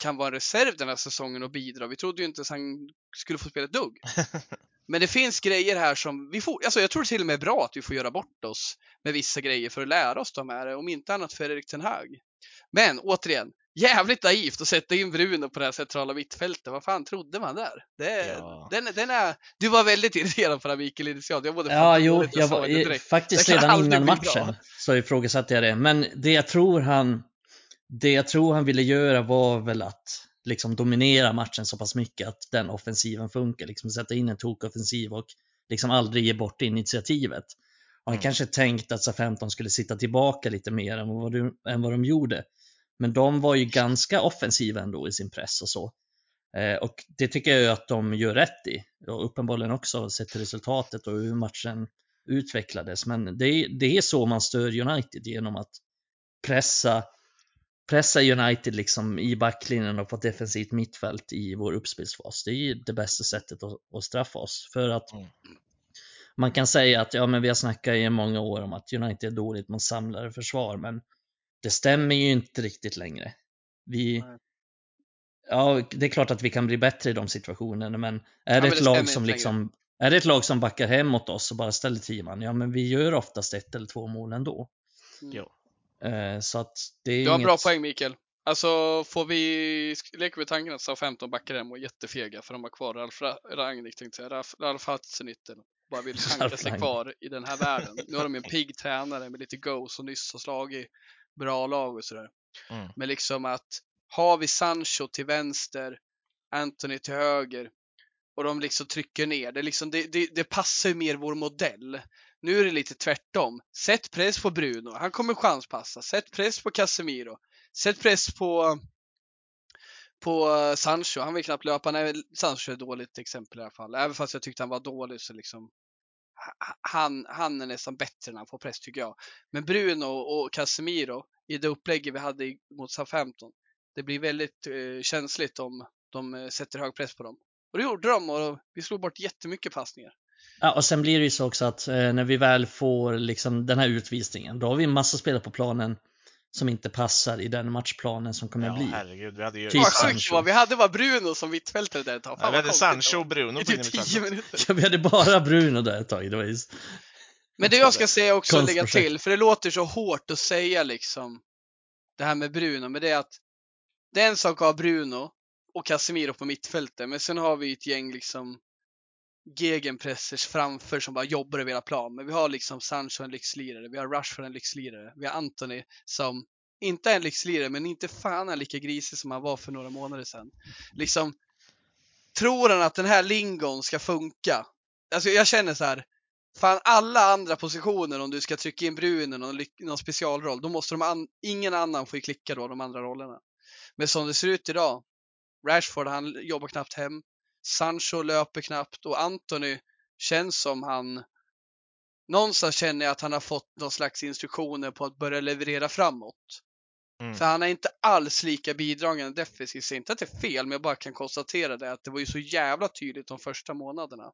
kan vara en reserv den här säsongen och bidra. Vi trodde ju inte att han skulle få spela ett dugg. Men det finns grejer här som vi får, alltså jag tror till och med är bra att vi får göra bort oss med vissa grejer för att lära oss de här, om inte annat för Erik Ten Hag. Men återigen, jävligt naivt att sätta in Bruno på det här centrala mittfältet. Vad fan trodde man där? Det, ja. den, den är, du var väldigt irriterad på det här Mikael initialt. Jag både ja, jo, jag var, faktiskt redan innan matchen bra. så ifrågasatte jag det. Men det jag tror han det jag tror han ville göra var väl att liksom dominera matchen så pass mycket att den offensiven funkar. Liksom sätta in en tokoffensiv och liksom aldrig ge bort initiativet. Och han mm. kanske tänkt att SA-15 skulle sitta tillbaka lite mer än vad, de, än vad de gjorde. Men de var ju ganska offensiva ändå i sin press och så. Eh, och det tycker jag att de gör rätt i. Och uppenbarligen också sett till resultatet och hur matchen utvecklades. Men det, det är så man stör United genom att pressa pressa United liksom i backlinjen och på ett defensivt mittfält i vår uppspelsfas. Det är det bästa sättet att, att straffa oss. För att mm. man kan säga att ja, men vi har snackat i många år om att United är dåligt mot samlare försvar, men det stämmer ju inte riktigt längre. Vi, ja, det är klart att vi kan bli bättre i de situationerna, men är ja, det ett det lag som liksom är det ett lag som backar hem mot oss och bara ställer tio man, ja men vi gör oftast ett eller två mål ändå. Mm. Så att det är du har inget... bra poäng Mikael. Alltså får vi, leker vi tanken att SA-15 backar hem och är jättefega för de har kvar Ralf Rangnick tänkte jag, Ralf, Ralf Hatzenüttel bara vill tanka sig kvar i den här världen. Nu har de en pigg tränare med lite go som nyss har slagit bra lag och sådär. Mm. Men liksom att har vi Sancho till vänster, Anthony till höger och de liksom trycker ner. Det, liksom, det, det, det passar ju mer vår modell. Nu är det lite tvärtom. Sätt press på Bruno, han kommer chanspassa. Sätt press på Casemiro. Sätt press på på Sancho, han vill knappt löpa. Nej, Sancho är ett dåligt exempel i alla fall. Även fast jag tyckte han var dålig så liksom han, han är nästan bättre när han får press tycker jag. Men Bruno och Casemiro i det upplägget vi hade mot SA-15, det blir väldigt eh, känsligt om de eh, sätter hög press på dem. Och det gjorde de och vi slog bort jättemycket passningar. Ja, och sen blir det ju så också att eh, när vi väl får liksom den här utvisningen, då har vi en massa spelare på planen som inte passar i den matchplanen som kommer ja, att bli. herregud, vi hade ju typ Sancho. Vi hade bara Bruno som mittfältare där ett tag. Ja, vi hade Sancho och Bruno på typ 10 minuter. Ja, vi hade bara Bruno där ett tag. Det var just... Men det jag ska säga också, lägga till, för det låter så hårt att säga liksom det här med Bruno, men det är att det är en sak att ha Bruno och Casemiro på mittfältet, men sen har vi ett gäng liksom gegenpressers framför som bara jobbar över hela plan. Men vi har liksom Sancho en lyxlirare, vi har Rashford en lyxlirare, vi har Anthony som inte är en lyxlirare, men inte fan är lika grisig som han var för några månader sedan. Liksom, tror han att den här lingon ska funka? Alltså jag känner så här, fan alla andra positioner om du ska trycka in Bruno någon, någon specialroll, då måste de an ingen annan få klicka då, de andra rollerna. Men som det ser ut idag, Rashford han jobbar knappt hem, Sancho löper knappt och Anthony känns som han Någonstans känner jag att han har fått någon slags instruktioner på att börja leverera framåt. Mm. För han är inte alls lika bidragande defensivt. Inte att det är fel, men jag bara kan konstatera det att det var ju så jävla tydligt de första månaderna.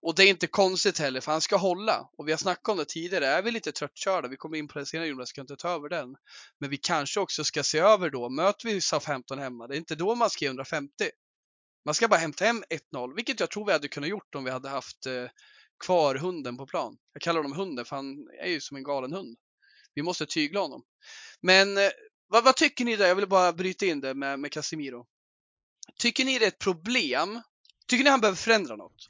Och det är inte konstigt heller, för han ska hålla. Och vi har snackat om det tidigare, är vi lite tröttkörda, vi kommer in på det senare Jonas, ska inte ta över den. Men vi kanske också ska se över då, möter vi SA-15 hemma, det är inte då man ska ge 150. Man ska bara hämta hem 1-0, vilket jag tror vi hade kunnat gjort om vi hade haft eh, kvar hunden på plan. Jag kallar honom hunden för han är ju som en galen hund. Vi måste tygla honom. Men eh, vad, vad, tycker ni där? Jag vill bara bryta in det med, med Casemiro. Tycker ni det är ett problem? Tycker ni han behöver förändra något?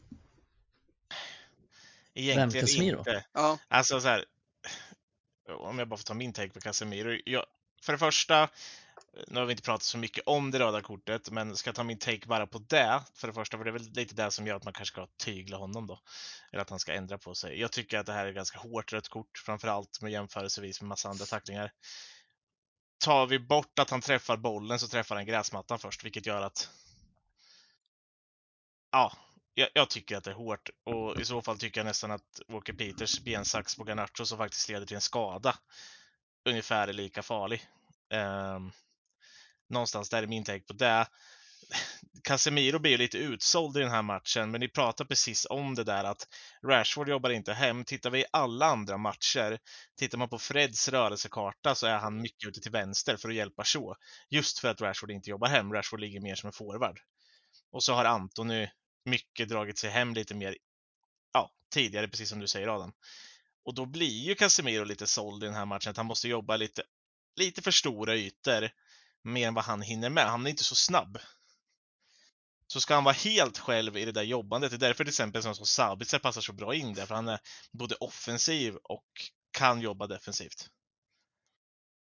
Egentligen Vem, Casemiro? inte. Ja. Alltså så här, om jag bara får ta min take på Casemiro. Jag, för det första, nu har vi inte pratat så mycket om det röda kortet, men ska jag ta min take bara på det, för det första, för det är väl lite det som gör att man kanske ska tygla honom då, eller att han ska ändra på sig. Jag tycker att det här är ganska hårt rött kort, framförallt med jämförelsevis med massa andra tacklingar. Tar vi bort att han träffar bollen så träffar han gräsmattan först, vilket gör att Ja, jag, jag tycker att det är hårt och i så fall tycker jag nästan att Walker Peters bensax på Garnacho som faktiskt leder till en skada ungefär är lika farlig. Um, någonstans där är min take på det. Casemiro blir lite utsåld i den här matchen, men ni pratar precis om det där att Rashford jobbar inte hem. Tittar vi i alla andra matcher, tittar man på Freds rörelsekarta så är han mycket ute till vänster för att hjälpa Shaw. Just för att Rashford inte jobbar hem. Rashford ligger mer som en forward. Och så har Antony mycket dragit sig hem lite mer ja, tidigare, precis som du säger Adam. Och då blir ju Casemiro lite såld i den här matchen, att han måste jobba lite, lite för stora ytor mer än vad han hinner med. Han är inte så snabb. Så ska han vara helt själv i det där jobbandet, det är därför till exempel som Sabitzer passar så bra in där, för han är både offensiv och kan jobba defensivt.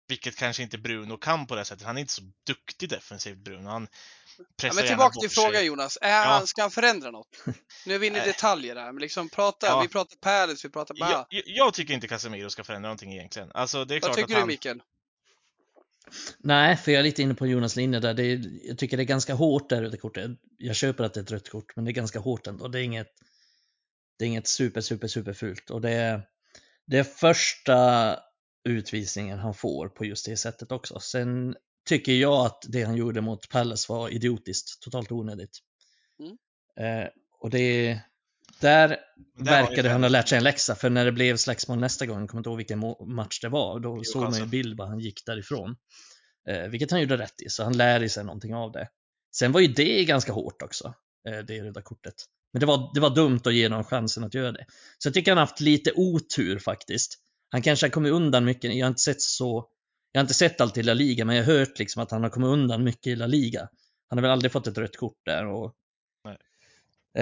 Vilket kanske inte Bruno kan på det sättet. Han är inte så duktig defensivt, Bruno. Han Ja, men tillbaka till frågan Jonas. Är Ja. han, ska han förändra något? Nu är vi inne i detaljer här, men liksom prata, Ja. vi pratar Palace, vi pratar bara. Jag, jag, jag tycker inte Casemiro ska förändra någonting egentligen. Alltså, det är Vad klart tycker att du han... Mikael? Nej, för jag är lite inne på Jonas linje där. Det är, jag tycker det är ganska hårt det röda kortet. Jag köper att det är ett rött kort, men det är ganska hårt ändå. Det är inget, det är inget super, super, super fult. Och det är, det är första utvisningen han får på just det sättet också. Sen tycker jag att det han gjorde mot Palace var idiotiskt, totalt onödigt. Mm. Eh, och det där Där verkade han ha lärt sig en läxa, för när det blev slagsmål nästa gång, jag kommer inte ihåg vilken match det var, då såg man ju bild vad han gick därifrån. Eh, vilket han gjorde rätt i, så han lär sig någonting av det. Sen var ju det ganska hårt också, eh, det röda kortet. Men det var, det var dumt att ge honom chansen att göra det. Så jag tycker han haft lite otur faktiskt. Han kanske har kommit undan mycket, jag har inte sett så jag har inte sett allt i La Liga, men jag har hört liksom att han har kommit undan mycket i La Liga. Han har väl aldrig fått ett rött kort där. Och,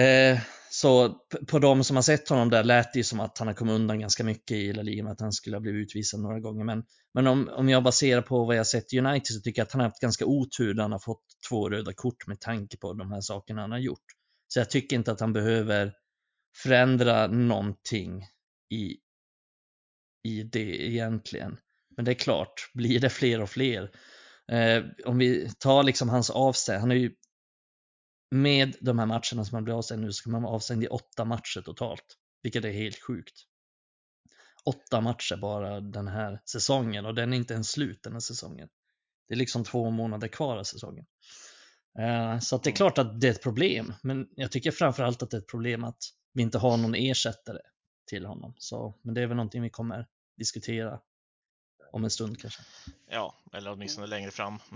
eh, så på de som har sett honom där lät det ju som att han har kommit undan ganska mycket i La Liga med att han skulle ha blivit utvisad några gånger. Men, men om, om jag baserar på vad jag sett i United så tycker jag att han har haft ganska otur när han har fått två röda kort med tanke på de här sakerna han har gjort. Så jag tycker inte att han behöver förändra någonting i, i det egentligen. Men det är klart, blir det fler och fler. Eh, om vi tar liksom hans avstängning, han har ju med de här matcherna som han blir avstängd nu så kan man vara avstängd i åtta matcher totalt, vilket är helt sjukt. Åtta matcher bara den här säsongen och den är inte ens slut den här säsongen. Det är liksom två månader kvar av säsongen. Eh, Så det är klart att det är ett problem, men jag tycker framförallt att det är ett problem att vi inte har någon ersättare till honom. Så, men det är väl någonting vi kommer diskutera om en stund kanske. Ja, eller åtminstone längre fram.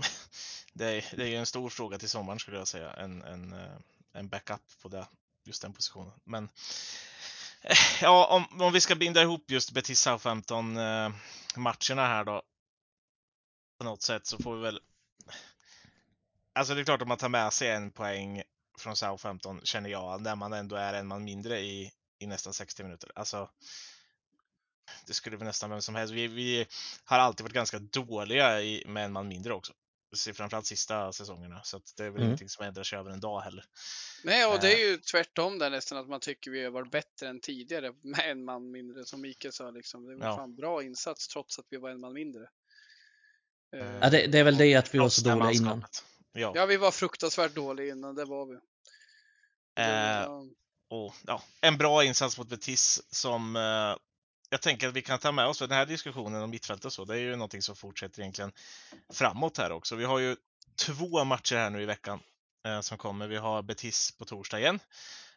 Det är, det är ju en stor fråga till sommaren skulle jag säga, en, en, eh, en backup på det, just den positionen. Men eh, ja, om, om vi ska binda ihop just Betis Southampton-matcherna eh, här då på något sätt så får vi väl Alltså det är klart att man tar med sig en poäng från Southampton känner jag, när man ändå är en man mindre i, i nästan 60 minuter. Alltså det skulle väl nästan vem som helst. Vi, vi har alltid varit ganska dåliga i, med en man mindre också. Se- Framförallt sista säsongerna, så att det är väl Mm. ingenting som ändrar sig över en dag heller. Nej, och det är Eh. ju tvärtom där nästan att man tycker vi har varit bättre än tidigare med en man mindre som Mikael sa liksom. Det var Ja. fan bra insats trots att vi var en man mindre. Eh, Ja, det, det är väl det att vi var så dåliga innan. Ja. Ja, vi var fruktansvärt dåliga innan, det var vi. Eh, Ja. och, ja, en bra insats mot Betis som eh, jag tänker att vi kan ta med oss för den här diskussionen om mittfält och så. Det är ju någonting som fortsätter egentligen framåt här också. Vi har ju två matcher här nu i veckan eh, som kommer. Vi har Betis på torsdag igen,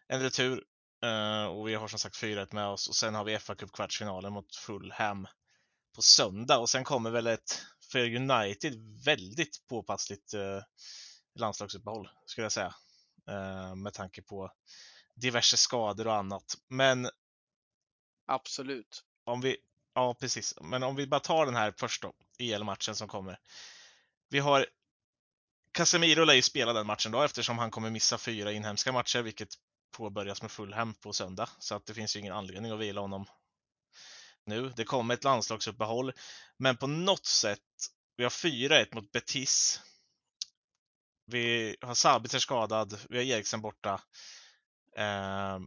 en retur eh, och vi har som sagt 4-1 med oss och sen har vi FA Cup kvartsfinalen mot Fulham på söndag och sen kommer väl ett för United väldigt påpassligt eh, landslagsuppehåll skulle jag säga eh, med tanke på diverse skador och annat. Men Absolut om vi, ja precis, men om vi bara tar den här först då, EL-matchen som kommer. Vi har Casemiro lär ju spela den matchen då eftersom han kommer missa fyra inhemska matcher, vilket påbörjas med full hem på söndag. Så att det finns ju ingen anledning att vila honom nu. Det kommer ett landslagsuppehåll, men på något sätt, vi har 4-1 mot Betis. Vi har Sabitzer skadad, vi har Eriksen borta. Eh,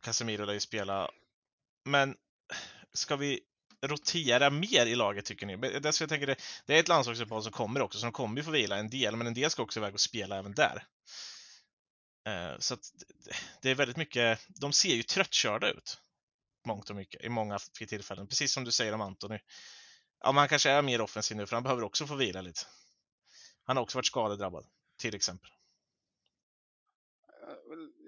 Casemiro lär ju spela. Men ska vi rotera mer i laget tycker ni? Eh, det, jag tänker det, det är ett landslagsuppehåll som kommer också, så de kommer ju få vila en del, men en del ska också iväg och spela även där. Eh, så att det är väldigt mycket, de ser ju tröttkörda ut. Mångt och mycket, i många tillfällen. Precis som du säger om Antoni. Ja, men han kanske är mer offensiv nu, för han behöver också få vila lite. Han har också varit skadedrabbad, till exempel.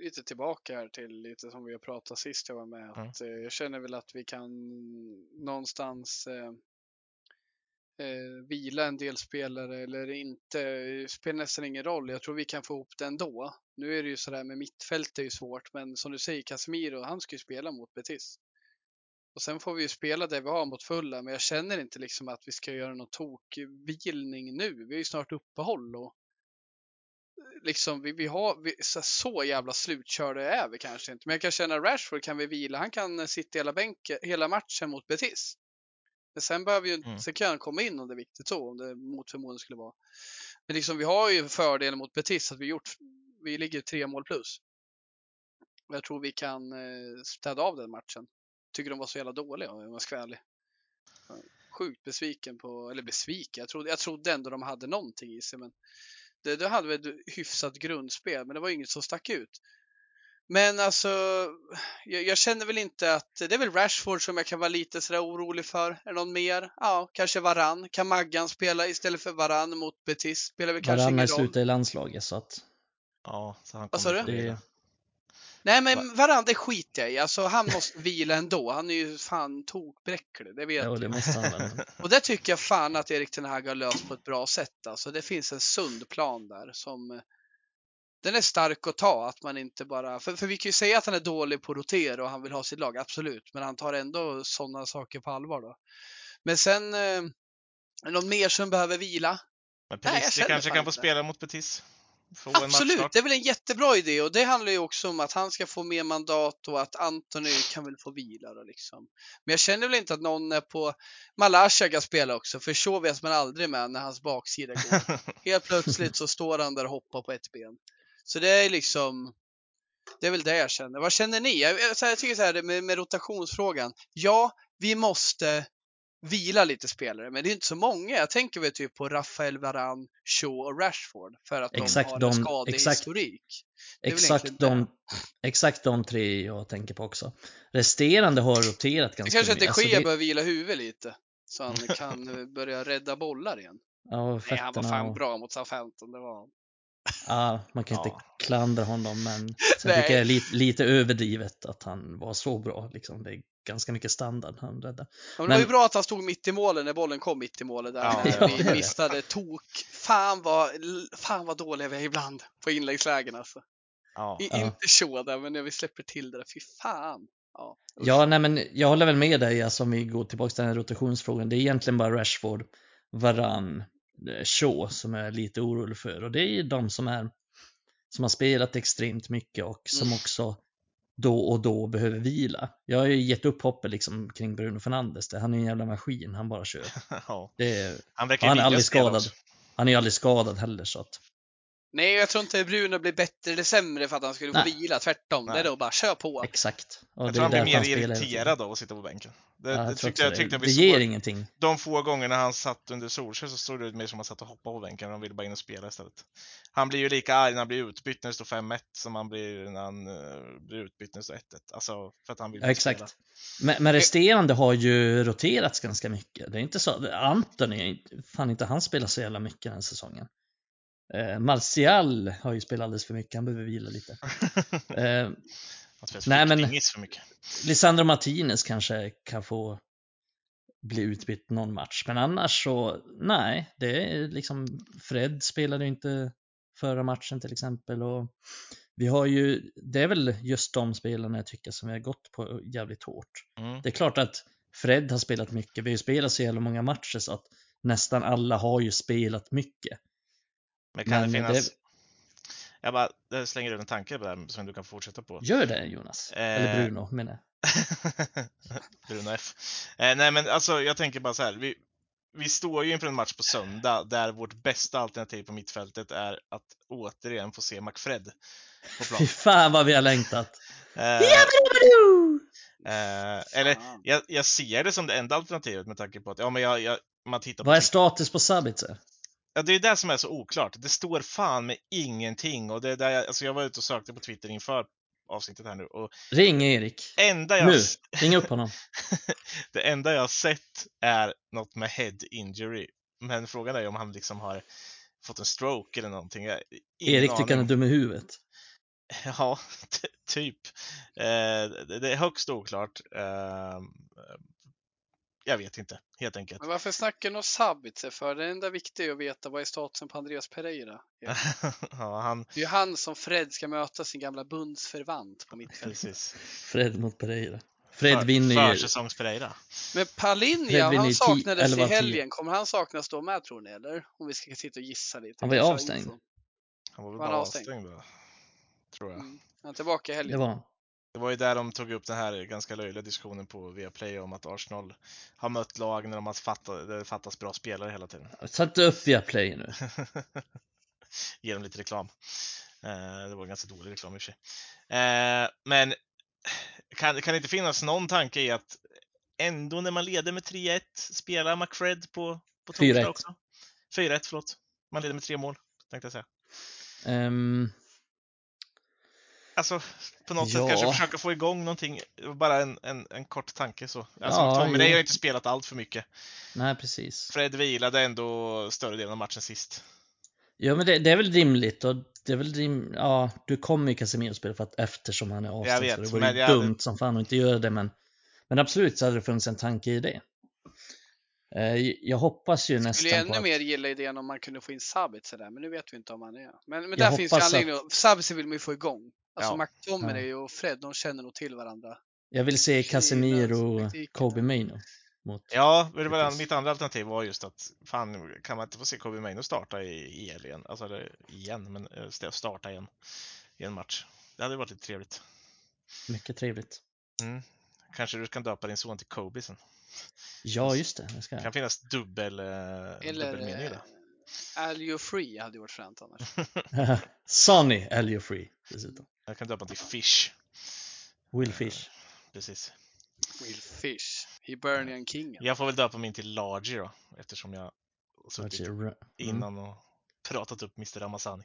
Lite tillbaka här till lite som vi har pratat sist jag var med. Att, mm. Jag känner väl att vi kan någonstans eh, eh, vila en del spelare eller inte. Det spelar nästan ingen roll. Jag tror vi kan få ihop det ändå. Nu är det ju sådär med mittfält är ju svårt, men som du säger Casemiro, han ska ju spela mot Betis. Och sen får vi ju spela det vi har mot fulla, men jag känner inte liksom att vi ska göra någon tokvilning nu. Vi har ju snart uppehåll och liksom vi, vi har vi, så, så jävla slutkörda är vi kanske inte. Men jag kan känna Rashford kan vi vila. Han kan sitta hela bänken hela matchen mot Betis. Men sen behöver ju, mm. sen kan han komma in om det är viktigt så, om det mot förmodan skulle vara. Men liksom vi har ju fördelen mot Betis att vi gjort, vi ligger tre mål plus. Jag tror vi kan eh, städa av den matchen. Tycker de var så jävla dåliga om jag var skvärlig. Sjukt besviken på, eller besviken, jag trodde, jag trodde ändå de hade någonting i sig men det, det hade väl ett hyfsat grundspel men det var inget som stack ut. Men alltså, jag, jag, känner väl inte att, det är väl Rashford som jag kan vara lite sådär orolig för. Är det någon mer? Ja, kanske Varann. Kan Maggan spela istället för Varann mot Betis? Spelar väl kanske Varann ingen är slut i landslaget så att... Ja, så han Vad sa du? Det... Nej men Varann, det skiter jag i. Alltså han måste vila ändå. Han är ju fan tokbräcklig, det vet ja, det måste han. Och det tycker jag fan att Erik Ten Hag har löst på ett bra sätt. Alltså det finns en sund plan där som den är stark att ta, att man inte bara, för, för vi kan ju säga att han är dålig på att rotera och han vill ha sitt lag, absolut, men han tar ändå sådana saker på allvar då. Men sen, eh, någon mer som behöver vila? Men Pelissi kanske kan få spela mot Betis? Absolut, det är väl en jättebra idé och det handlar ju också om att han ska få mer mandat och att Antoni kan väl få vila då liksom. Men jag känner väl inte att någon är på Malasha kan spela också, för så vet man aldrig med när hans baksida går. Helt plötsligt så står han där och hoppar på ett ben. Så det är liksom, det är väl det jag känner. Vad känner ni? Jag, jag tycker så här med, med rotationsfrågan. Ja, vi måste vila lite spelare, men det är inte så många. Jag tänker väl typ på Rafael Varan, Shaw och Rashford för att exakt de har de, en skadehistorik. Exakt de, exakt de tre jag tänker på också. Resterande har roterat ganska mycket. Det kanske inte sker alltså, det... vila huvudet lite så han kan börja rädda bollar igen. Ja, Nej, han var fan och... bra mot Southampton, det var Ja, man kan ja. inte klandra honom, men sen tycker jag lite, lite överdrivet att han var så bra. Liksom. Det ganska mycket standard han räddade. Ja, men det var ju bra att han stod mitt i målet när bollen kom mitt i målet där. Ja, vi missade tok. Fan vad, fan vad dåliga vi är ibland på inläggslägen alltså. Ja. I, inte där, men när vi släpper till det där, fy fan. Ja, ja nej, men jag håller väl med dig, alltså, om vi går tillbaka till den här rotationsfrågan. Det är egentligen bara Rashford, Varann, Eh, Shaw som är lite orolig för och det är de som är som har spelat extremt mycket och som mm. också då och då behöver vila. Jag har ju gett upp hoppet liksom kring Bruno Fernandes. Han är en jävla maskin, han bara kör. ja. är, han, han är aldrig skadad. Han är aldrig skadad heller så att Nej, jag tror inte Bruno blir bättre eller sämre för att han skulle få Nej. vila. Tvärtom, Nej. det är då bara kör på. Exakt. Och jag tror han blir mer irriterad av att sitta på bänken. Det, ja, det tyckte, jag tyckte det. det ger såg, ingenting. De få gångerna han satt under Solskjaer så stod det ut mer som att han satt och hoppade på bänken och de ville bara in och spela istället. Han blir ju lika arg när han blir utbytt när det står 5-1 som han blir när han uh, blir utbytt när det står 1-1. Alltså för att han vill ja, exakt. Spela. Men, men resterande har ju roterats ganska mycket. Det är inte så, Anthony, fan inte han spelar så jävla mycket den säsongen. Eh, Martial har ju spelat alldeles för mycket, han behöver vila lite. eh, nej men, för mycket. Lisandro Martinez kanske kan få bli utbytt någon match, men annars så nej, det är liksom Fred spelade inte förra matchen till exempel och vi har ju, det är väl just de spelarna jag tycker som vi har gått på jävligt hårt. Mm. Det är klart att Fred har spelat mycket, vi har ju spelat så jävla många matcher så att nästan alla har ju spelat mycket. Men kan Men det det- finnas... Jag bara jag slänger ut en tanke där som du kan fortsätta på. Gör det Jonas. Eller Eh, Bruno menar jag. Bruno F. Eh, nej men alltså jag tänker bara så här. Vi, vi står ju inför en match på söndag där vårt bästa alternativ på mittfältet är att återigen få se McFred på plan. Fy fan vad vi har längtat. Eh, eh, eller jag, jag ser det som det enda alternativet med tanke på att ja, men jag, jag, man tittar på Vad är Twitter- status på Sabitzer? Ja, det är det som är så oklart. Det står fan med ingenting och det är där jag, alltså jag var ute och sökte på Twitter inför avsnittet här nu och Ring Erik. enda jag, Nu, ring upp honom. det enda jag har sett är något med head injury. Men frågan är om han liksom har fått en stroke eller någonting. Erik tycker han är aning. dum i huvudet. Ja, typ. Eh, det, det är högst oklart. Eh, jag vet inte, helt enkelt. Men varför snackar du om Sabitzer för? Det enda viktiga är att veta vad är statusen på Andreas Pereira. Ja. han, Det är ju han som Fred ska möta sin gamla bundsförvant på mittfältet. Fred mot Pereira. Fred För, vinner ju. Försäsongspereira. Men Palinja, han saknades i helgen. Kommer han saknas då med tror ni eller? Om vi ska sitta och gissa lite. Han var ju avstängd. Han var väl bara avstängd? avstängd då, tror jag. Mm. Han är tillbaka i Det helgen. var han. Det var ju där de tog upp den här ganska löjliga diskussionen på Viaplay om att Arsenal har mött lag när de har fattat, det fattas bra spelare hela tiden. Satt upp via play nu. Ge dem lite reklam. Eh, det var ganska dålig reklam i och för sig. Eh, men kan, kan det inte finnas någon tanke i att ändå när man leder med 3-1 spela McFred på, på torsdag 4-1. också? 4-1, förlåt. Man leder med tre mål, tänkte jag säga. Ehm, Alltså, på något Ja. sätt kanske försöka få igång någonting. Bara en, en, en kort tanke så. Alltså, Ja, Tommy Ray har inte spelat allt för mycket. nej, precis. Fred vilade ändå större delen av matchen sist. Ja, men det, det är väl rimligt och det är väl rim, ja, du kommer ju Casemiro spela för att eftersom han är avstängd vet, så det vore ju jag hade- dumt som fan att inte göra det men men absolut så hade det funnits en tanke i det. Eh, jag hoppas ju Skulle nästan ju på ännu att, mer gilla idén om man kunde få in Sabitzer där, men nu vet vi inte om han är. Men, men Jag där finns ju anledning. att... Sabitzer vill man ju få igång. Alltså Ja. McTominay och Fred, de känner nog till varandra. jag vill se Casemiro och. Kobe Maino mot, Ja, det var mitt andra alternativ var just att fan, kan man inte få se Kobe Maino starta i, i EL igen? Alltså, eller igen, men eh, st- starta igen i en match. Det hade varit lite trevligt. mycket trevligt. Mm. Kanske du kan döpa din son till Kobe sen. Ja, just det, det ska Det jag. kan finnas dubbel, eh, Eller dubbelmening i det. Eh, Alio Free hade ju varit fränt annars. Sonny Elio Free dessutom. Jag kan döpa till Fish. Will Fish. Precis. Will Fish. Hibernian King. Jag får väl döpa min till Largy då, eftersom jag suttit Mm. innan och pratat upp Mr. Ramazani.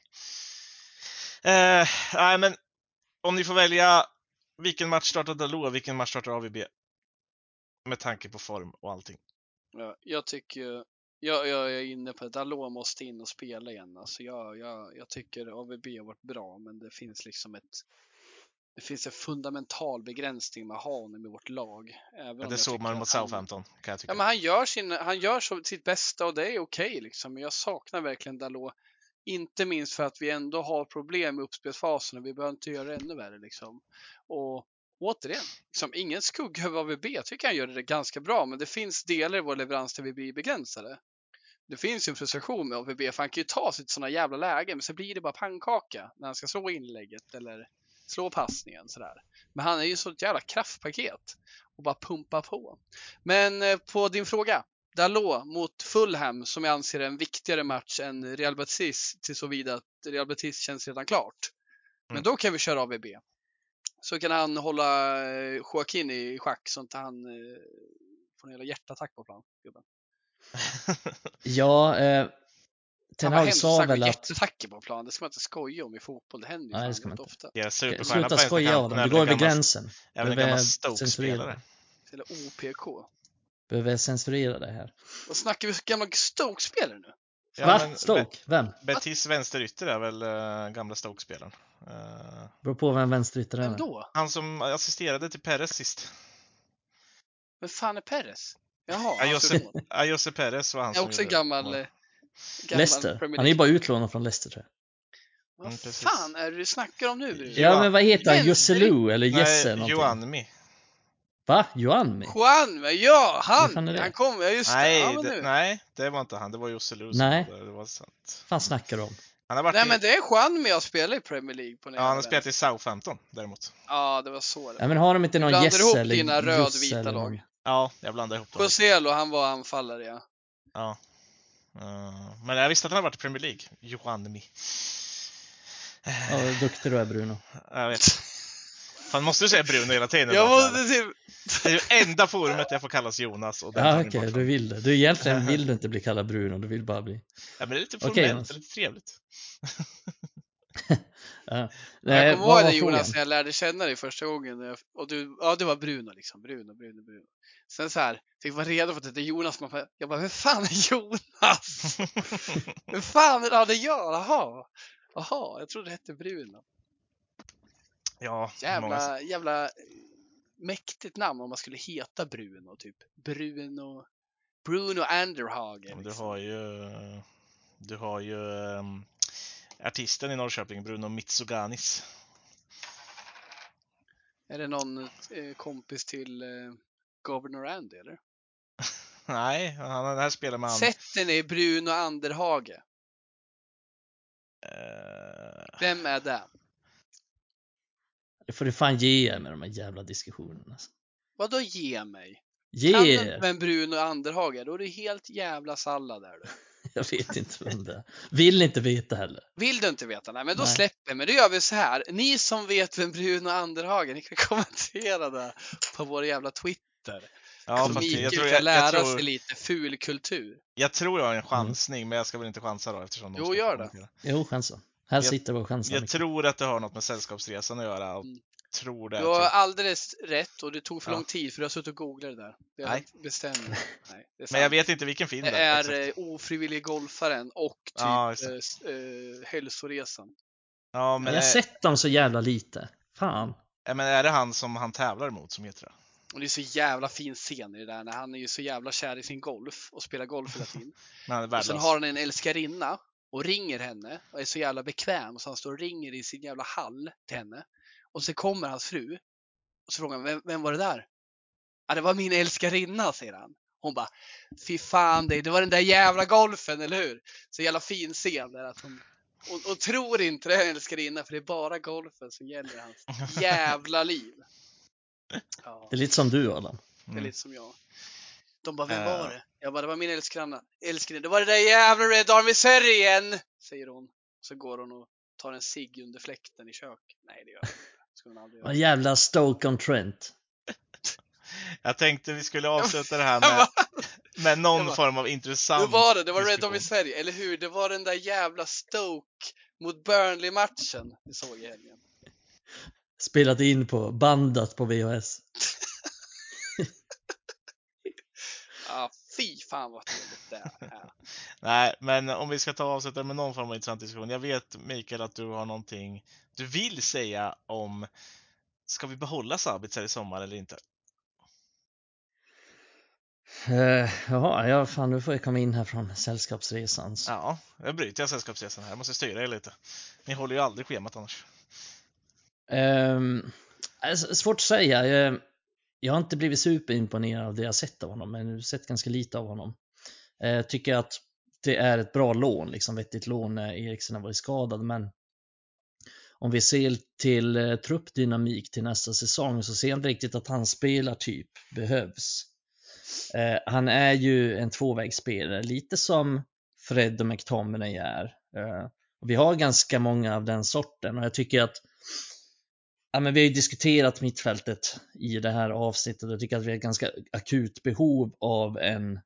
Eh, nej, men om ni får välja vilken match startar Dalot och vilken match startar AVB? Med tanke på form och allting. Ja, jag tycker jag, jag är inne på att Dalot måste in och spela igen. Alltså jag, jag, jag tycker AVB har varit bra, men det finns liksom ett det finns en fundamental begränsning med att ha honom i vårt lag. Även det såg man mot Southampton, kan jag tycka. Ja, men han gör, sin, han gör sitt bästa och det är okej liksom. Men jag saknar verkligen Dalot. Inte minst för att vi ändå har problem med uppspelsfasen och vi behöver inte göra det ännu värre liksom. Och återigen, liksom, ingen skugga över AVB. Jag tycker han gör det ganska bra, men det finns delar i vår leverans där vi blir begränsade. Det finns ju en frustration med AVB, för han kan ju ta sig till sådana jävla lägen, men så blir det bara pannkaka när han ska slå inlägget eller slå passningen sådär. Men han är ju så ett jävla kraftpaket och bara pumpa på. Men eh, på din fråga, Dalot mot Fulham som jag anser är en viktigare match än Real Betis till såvida att Real Betis känns redan klart. Men Mm. då kan vi köra AVB. Så kan han hålla eh, Joaquin i schack så inte han eh, får en jävla hjärtattack på plan. gubben. Ja, eh, Ten vad Hag sa väl om att hjärtattacker på plan. Det ska man inte skoja om i fotboll. Det händer ju Nej, det ska man inte. ofta. Superstjärna sluta skoja Adam, är du går över gränsen. väl en gammal censurera Stoke-spelare. det. Eller OPK. Behöver censurera det här. Och snackar vi gamla Stoke-spelare nu? Ja, Va? Stoke? Vem? Be- Betis vänsterytter är väl uh, gamla Stoke-spelaren. Eh, Beror på vem vänsterytter Vem är. då? han som assisterade till Perez sist. Vem fan är Perez? Jaha, Ja, han Jose, ja, Perez var han är som också gjorde gammal, mål. eh, gammal Leicester. Han är ju bara utlånad från Leicester tror jag. Vad Mm, fan är det du snackar om nu? Bruno? Ja, men vad heter han? Joselu eller Jesse Nej? Joanmi. Va? Joanmi? Juan, men ja, han! det? Han kom, ja just det. Nej, Ja, men det, nu. nej, det var inte han. Det var Joselu som Nej. var det. Det var sant. fan snackar du om? Han har varit Nej i, men det är Juan med att spela i Premier League på ja, han har spelat i Southampton däremot. Ja, det var så det Ja, var. men har de inte någon Blandar Jesse ihop eller dina Josse rödvita eller lag. Ja, jag blandar ihop dem. Joselo, han var anfallare ja. Ja. Eh, men jag visste att han har varit i Premier League. Johan Mi. Ja, vad duktig du är Bruno. Jag vet. Fan, måste du säga Bruno hela tiden? Jag måste typ... Det är ju enda forumet jag får kallas Jonas. Och Ja okej, bort. du vill det. Du egentligen vill du inte bli kallad Bruno, du vill bara bli... Ja, men det är lite formellt, Jonas. det är lite trevligt. Ja. jag Nej, kommer ihåg det Jonas när jag lärde känna dig första gången. jag- Och du, ja det var Bruno liksom. Bruno, Bruno, Bruno. Sen så här, fick vara redo för att det är Jonas. Man jag bara, vem fan är Jonas? vem fan är det? Jag. Jaha. Jaha, jag trodde det hette Bruno. Ja, många... Jävla, jävla eh, mäktigt namn om man skulle heta Bruno. Typ Bruno, Bruno Anderhage. Men Du Liksom. har ju, du har ju ehm, artisten i Norrköping, Bruno Mitsuganis. Är det någon eh, kompis till eh, Governor Andy eller? Nej, han den här spelar med han. Sätter ni Bruno Anderhage? eh, Vem är det? Det får du fan ge er med de här jävla diskussionerna. Vadå ge mig? Kan Ge du er! vem Bruno Anderhage är, då är du helt jävla sallad där du. Jag vet inte vem det är. Vill inte veta heller. Vill du inte veta? Nej, men då Nej. släpper Men då gör vi så här. Ni som vet vem Bruno Anderhage är, ni kan kommentera det på vår jävla Twitter. ja, så Mikael jag tror kan lära jag, sig tror, lite ful kultur. jag tror jag har en chansning, men jag ska väl inte chansa då eftersom Jo, gör det. Jo, chansa. Här Jag- sitter vi och chansar. Jag mycket. tror att det har något med Sällskapsresan att göra. Och Mm. Tror det. Du har typ. alldeles rätt och det tog för Ja. lång tid för du har suttit och googlat det där. Det Nej. bestämmer. Nej, det är Men jag vet inte vilken film Det det är exakt. eh, ofrivillig golfaren och typ Ja, eh, eh, hälsoresan. Ja, Men jag har är, sett dem så jävla lite. Fan. ja, men är det han som han tävlar mot som heter det? Och det är så jävla fin scen i det där när han är ju så jävla kär i sin golf och spelar golf hela tiden. Men är och sen har han en älskarinna och ringer henne och är så jävla bekväm så han står och ringer i sin jävla hall till henne. Och så kommer hans fru och så frågar han, vem, vem var det där? Ja, det var min älskarinna, säger han. Hon bara, fy fan dig, det var den där jävla golfen, eller hur? Så jävla fin scen där att hon och, och tror inte det är en älskarinna för det är bara golfen som gäller hans jävla liv. Ja. Det är lite som du Adam. Det är Mm. lite som jag. De bara, vem Eh. var det? Jag bara, det var min älskarinna. Älskarinna. Det var det där jävla Red Army igen! Säger hon. Så går hon och tar en cigg under fläkten i köket. Nej, det gör hon skulle aldrig Vad göra. jävla Stoke on Trent. Jag tänkte vi skulle avsluta det här med, med någon bara- form av Hur intressant var det? Det var Red. Army Sverige, eller hur? Det var den där jävla Stoke mot Burnley-matchen vi såg i helgen. Spelat in på bandat på VHS. Ja, fy fan vad trevligt det är. Nej, men om vi ska ta avsluta med någon form av intressant diskussion. Jag vet Mikael att du har någonting du vill säga om Ska vi behålla Sabitzer i sommar eller inte? Uh, ja, fan nu får jag komma in här från Sällskapsresan. så- Ja, jag bryter jag sällskapsresan här. Jag måste styra er lite. Ni håller ju aldrig schemat annars. Alltså, svårt att säga. Jag, har inte blivit superimponerad av det jag sett av honom, men jag har sett ganska lite av honom. Uh, tycker att det är ett bra lån, liksom vettigt lån när Eriksen har varit skadad, men om vi ser till eh, truppdynamik till nästa säsong så ser jag inte riktigt att hans spelartyp behövs. Eh, han är ju en tvåvägsspelare, lite som Fred och McTominay är. Eh, vi har ganska många av den sorten och jag tycker att ja, men vi har ju diskuterat mittfältet i det här avsnittet och jag tycker att vi har ett ganska akut behov av en,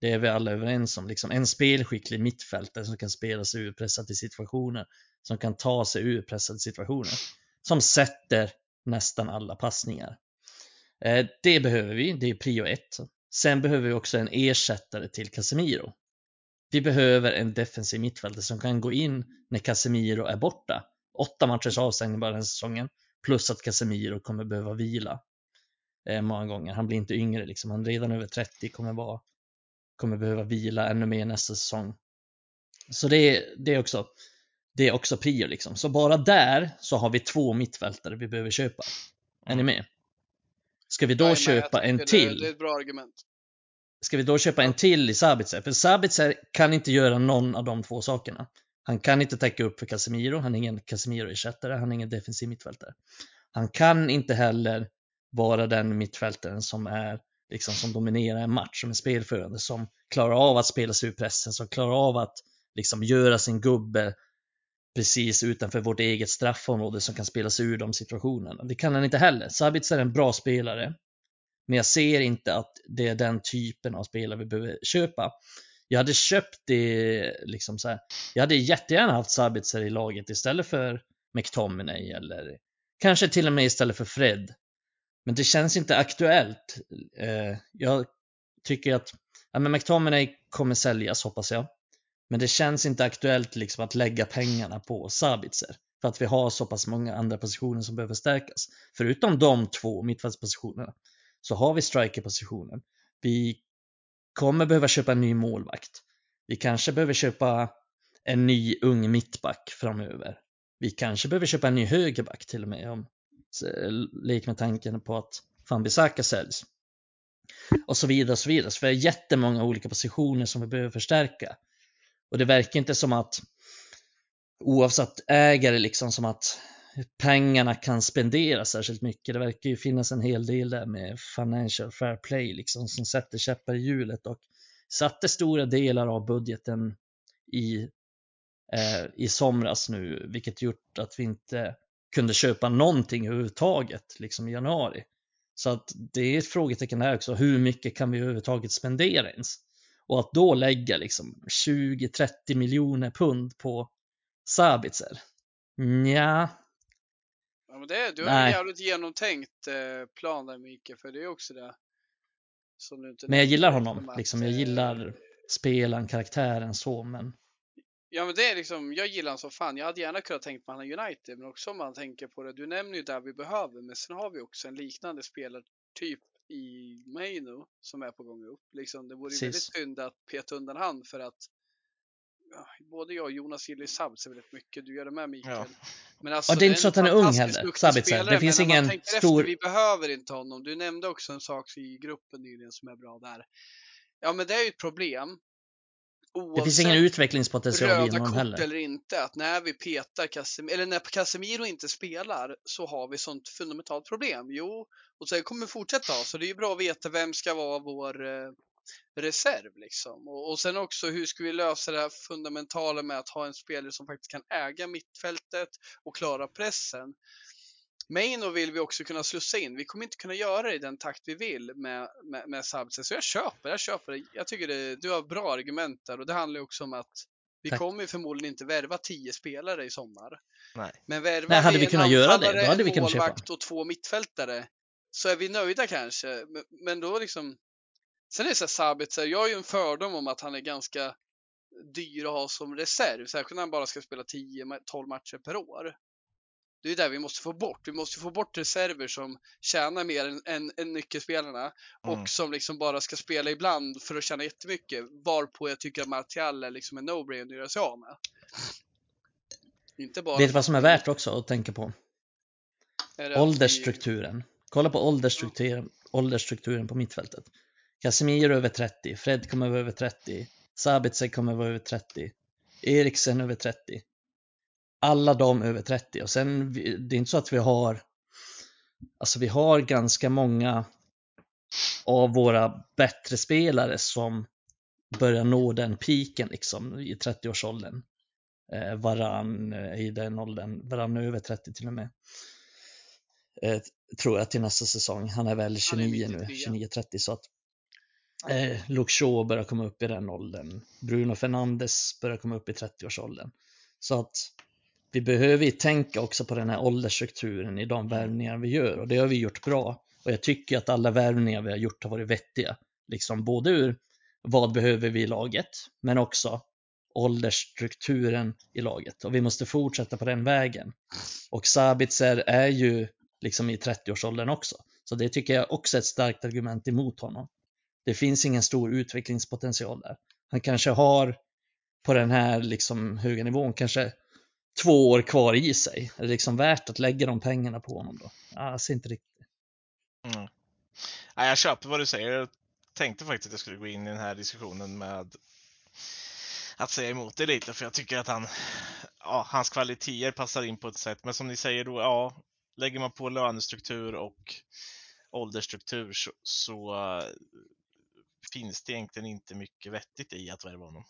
det är vi alla överens om, liksom en spelskicklig mittfältare som kan spela sig ur pressade situationer, som kan ta sig ur pressade situationer, som sätter nästan alla passningar. Eh, det behöver vi, det är prio ett. Sen behöver vi också en ersättare till Casemiro. Vi behöver en defensiv mittfältare som kan gå in när Casemiro är borta. Åtta matchers avstängning bara den säsongen. Plus att Casemiro kommer behöva vila eh, många gånger. Han blir inte yngre liksom. Han är redan över 30 kommer vara kommer behöva vila ännu mer nästa säsong. Så det är, det är också det är också prio liksom. Så bara där så har vi två mittfältare vi behöver köpa. Är ni med? Ska vi då jag köpa en det- till? Det är ett bra argument. Ska vi då köpa en till i Sabitzer? För Sabitzer kan inte göra någon av de två sakerna. Han kan inte täcka upp för Casemiro, han är ingen Casemiro-ersättare, han är ingen defensiv mittfältare. Han kan inte heller vara den mittfältaren som är liksom som dominerar en match, som är spelförande, som klarar av att spela sig ur pressen, som klarar av att liksom göra sin gubbe precis utanför vårt eget straffområde som kan spela sig ur de situationerna. Det kan han inte heller. Sabitz är en bra spelare, men jag ser inte att det är den typen av spelare vi behöver köpa. Jag hade köpt det liksom så här. Jag hade jättegärna haft Sabitzer i laget istället för McTominay eller kanske till och med istället för Fred. Men det känns inte aktuellt. Eh, jag tycker att ja, men McTominay kommer säljas hoppas jag. Men det känns inte aktuellt liksom att lägga pengarna på Sabitzer. För att vi har så pass många andra positioner som behöver stärkas. Förutom de två mittfältspositionerna så har vi strikerpositionen. Vi kommer behöva köpa en ny målvakt. Vi kanske behöver köpa en ny ung mittback framöver. Vi kanske behöver köpa en ny högerback till och med om lek med tanken på att Fambisaka säljs. Och så vidare och så vidare. Så vi har jättemånga olika positioner som vi behöver förstärka. Och det verkar inte som att oavsett ägare liksom som att pengarna kan spenderas särskilt mycket. Det verkar ju finnas en hel del där med financial fair play liksom som sätter käppar i hjulet och satte stora delar av budgeten i, eh, i somras nu, vilket gjort att vi inte kunde köpa någonting överhuvudtaget liksom i januari. Så att det är ett frågetecken där också. Hur mycket kan vi överhuvudtaget spendera ens? Och att då lägga liksom 20-30 miljoner pund på Sabitzer? Nja, men det, du har Nej. en jävligt genomtänkt eh, plan där Mikael, för det är också det. Som du inte men jag gillar honom, liksom. Jag gillar eh, spelaren, karaktären så, men. Ja, men det är liksom, jag gillar honom som fan. Jag hade gärna kunnat tänka på honom United, men också om man tänker på det. Du nämner ju där vi behöver, men sen har vi också en liknande spelartyp i Maino som är på gång upp. Liksom, det vore ju väldigt synd att peta undan han för att både jag och Jonas gillar ju Sabitzer väldigt mycket. Du gör det med Mikael. Ja. Men alltså, ja, det är inte så att han är ung heller, Sabitzer. Det finns ingen stor... Efter, vi behöver inte honom. Du nämnde också en sak i gruppen nyligen som är bra där. Ja, men det är ju ett problem. Oavsett det finns ingen utvecklingspotential i honom heller. eller inte, att när vi petar Casemiro, eller när Casemiro inte spelar så har vi sånt fundamentalt problem. Jo, och så kommer vi fortsätta ha, så det är ju bra att veta vem ska vara vår eh, reserv liksom. Och, och sen också hur ska vi lösa det här fundamentala med att ha en spelare som faktiskt kan äga mittfältet och klara pressen. Maino vill vi också kunna slussa in. Vi kommer inte kunna göra det i den takt vi vill med, med, med Sabitzer. Så jag köper, jag köper det. Jag tycker det, du har bra argument där och det handlar också om att vi Tack. kommer förmodligen inte värva tio spelare i sommar. Nej. Men värvar Nej, hade vi, vi kunnat göra det, då hade vi kunnat köpa. och två mittfältare så är vi nöjda kanske. Men då liksom Sen är det så här Sabitzer, jag har ju en fördom om att han är ganska dyr att ha som reserv, särskilt när han bara ska spela 10-12 matcher per år. Det är ju där vi måste få bort. Vi måste få bort reserver som tjänar mer än, än, än nyckelspelarna mm. och som liksom bara ska spela ibland för att tjäna jättemycket. Varpå jag tycker att Martial är liksom en no-brainer att göra sig av med. Inte bara Vet du vad som är värt också att tänka på? Åldersstrukturen. Kolla på åldersstrukturen, åldersstrukturen på mittfältet. Casemiro över 30, Fred kommer vara över 30, Sabitzer kommer vara över 30, Eriksen över 30. Alla de över 30 och sen det är inte så att vi har Alltså vi har ganska många av våra bättre spelare som börjar nå den piken liksom i 30-årsåldern. Eh, varann eh, i den åldern, varann över 30 till och med. Eh, tror jag till nästa säsong. Han är väl 29 är nu, 29-30 så att Eh, Luke Shaw börjar komma upp i den åldern. Bruno Fernandes börjar komma upp i 30-årsåldern. Så att vi behöver ju tänka också på den här åldersstrukturen i de värvningar vi gör och det har vi gjort bra. Och jag tycker att alla värvningar vi har gjort har varit vettiga. Liksom både ur vad behöver vi i laget, men också åldersstrukturen i laget. Och vi måste fortsätta på den vägen. Och Sabitzer är ju liksom i 30-årsåldern också. Så det tycker jag också är ett starkt argument emot honom. Det finns ingen stor utvecklingspotential där. Han kanske har på den här liksom höga nivån kanske två år kvar i sig. Är det liksom värt att lägga de pengarna på honom då? Jag ser inte riktigt. Mm. Ja, jag köper vad du säger. Jag tänkte faktiskt att jag skulle gå in i den här diskussionen med att säga emot det lite för jag tycker att han, ja, hans kvaliteter passar in på ett sätt. Men som ni säger då, ja, lägger man på lönestruktur och åldersstruktur så, så finns det egentligen inte mycket vettigt i att värva honom.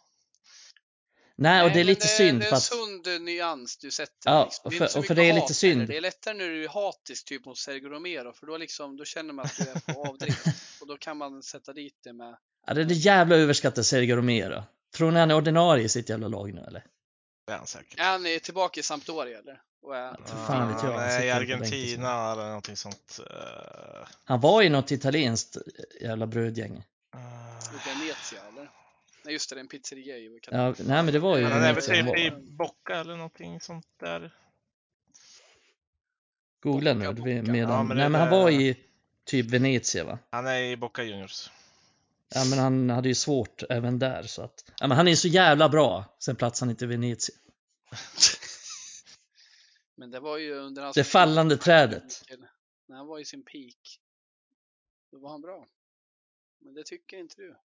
Nej, och det är lite det, synd. Det är en sund nyans du sätter. Ja, liksom. och Det är för- inte så och för det är lite synd. heller. Det är lättare när du är hatisk typ mot Sergio Romero för då, liksom, då känner man att du är på avdrift och då kan man sätta dit det med ja, det är det jävla överskattade Sergio Romero. Tror ni han är ordinarie i sitt jävla lag nu eller? Det är han säkert. Är han är tillbaka i Sampdoria eller? Och är... För fan vet jag, Nej, i Argentina eller någonting sånt. Uh, Han var i något italienskt jävla brödgäng. Uh, I Venezia eller? Nej just det, det är en pizzeria i Ja, nej men det var ju han Venezia han typ var. i Bocca eller någonting sånt där. Googla nu. Bocca, Bocca. Medan, Ja, men nej men han var i typ Venezia va? Han är i Boca Juniors. Ja men han hade ju svårt även där så att. Ja men han är så jävla bra. Sen platsade han inte i Venezia. Men det var ju under hans Det fallande trädet. När han var i sin peak. Då var han bra. Men det tycker inte du.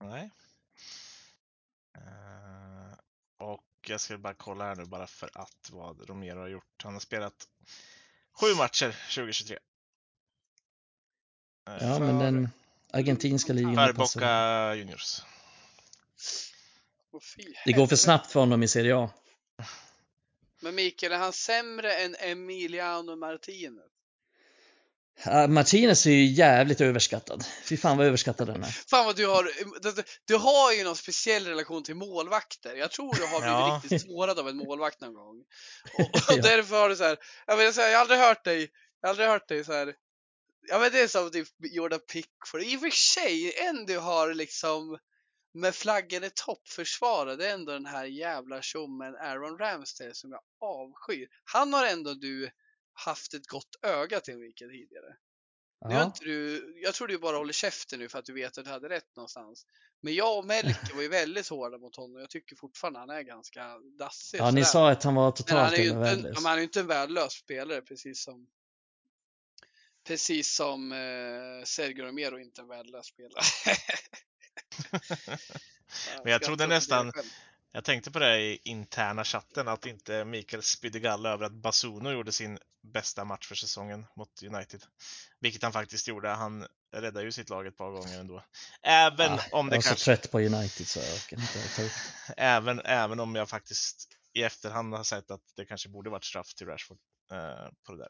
Nej. Eh, och jag ska bara kolla här nu bara för att vad Romero har gjort. Han har spelat sju matcher 2023. Eh, Ja men den argentinska ligan. För. Boca Juniors. Det går för snabbt för honom i Serie A. Men Mikael, är han sämre än Emiliano Martinez? Ja, Martinez är ju jävligt överskattad. Fy fan vad överskattad den är. Fan vad du har, du, du har ju någon speciell relation till målvakter. Jag tror du har blivit Ja. riktigt sårad av en målvakt någon gång. Och, och Ja. därför har du så här, jag, menar, så här, jag har aldrig hört dig, jag har aldrig hört dig så här. Ja men det är som typ Jordan Pickford. I och för sig, en du har liksom med flaggan i topp försvarade är ändå den här jävla tjommen Aaron Ramsdale som jag avskyr. Han har ändå du haft ett gott öga till Mikael tidigare. Nu har inte du, jag tror du bara håller käften nu för att du vet att du hade rätt någonstans. Men jag och Melker var ju väldigt hårda mot honom. Jag tycker fortfarande han är ganska dassig. ja, ni sa att han var Men han totalt är inte, men han är inte en värdelös spelare precis som Precis som eh, Sergio Romero inte är en värdelös spelare. Men jag trodde nästan-. Jag tänkte på det i interna chatten att inte Mikael spydde galla över att Basuno gjorde sin bästa match för säsongen mot United. Vilket han faktiskt gjorde. Han räddade ju sitt lag ett par gånger ändå. Även Ja, om jag det var så kanske, trött på United så jag orkar inte ta upp även, även om jag faktiskt i efterhand har sett att det kanske borde varit straff till Rashford eh, på det där.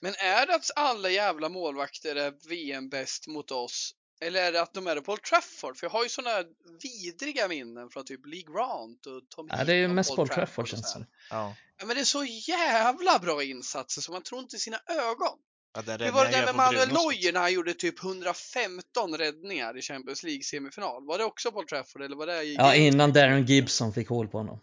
Men är det att alla jävla målvakter är VM-bäst mot oss? Eller är det att de är det på Old Trafford? För jag har ju sådana vidriga minnen från typ Lee Grant och Tom Ja, det är ju mest Old Trafford och känns det. Ja. Ja, men det är så jävla bra insatser så man tror inte sina ögon. Ja, den Hur var det där med Manuel. Neuer när han gjorde typ 115 räddningar i Champions League semifinal? Var det också på Old Trafford eller var det i Ja, innan Darren Gibson fick hål på honom.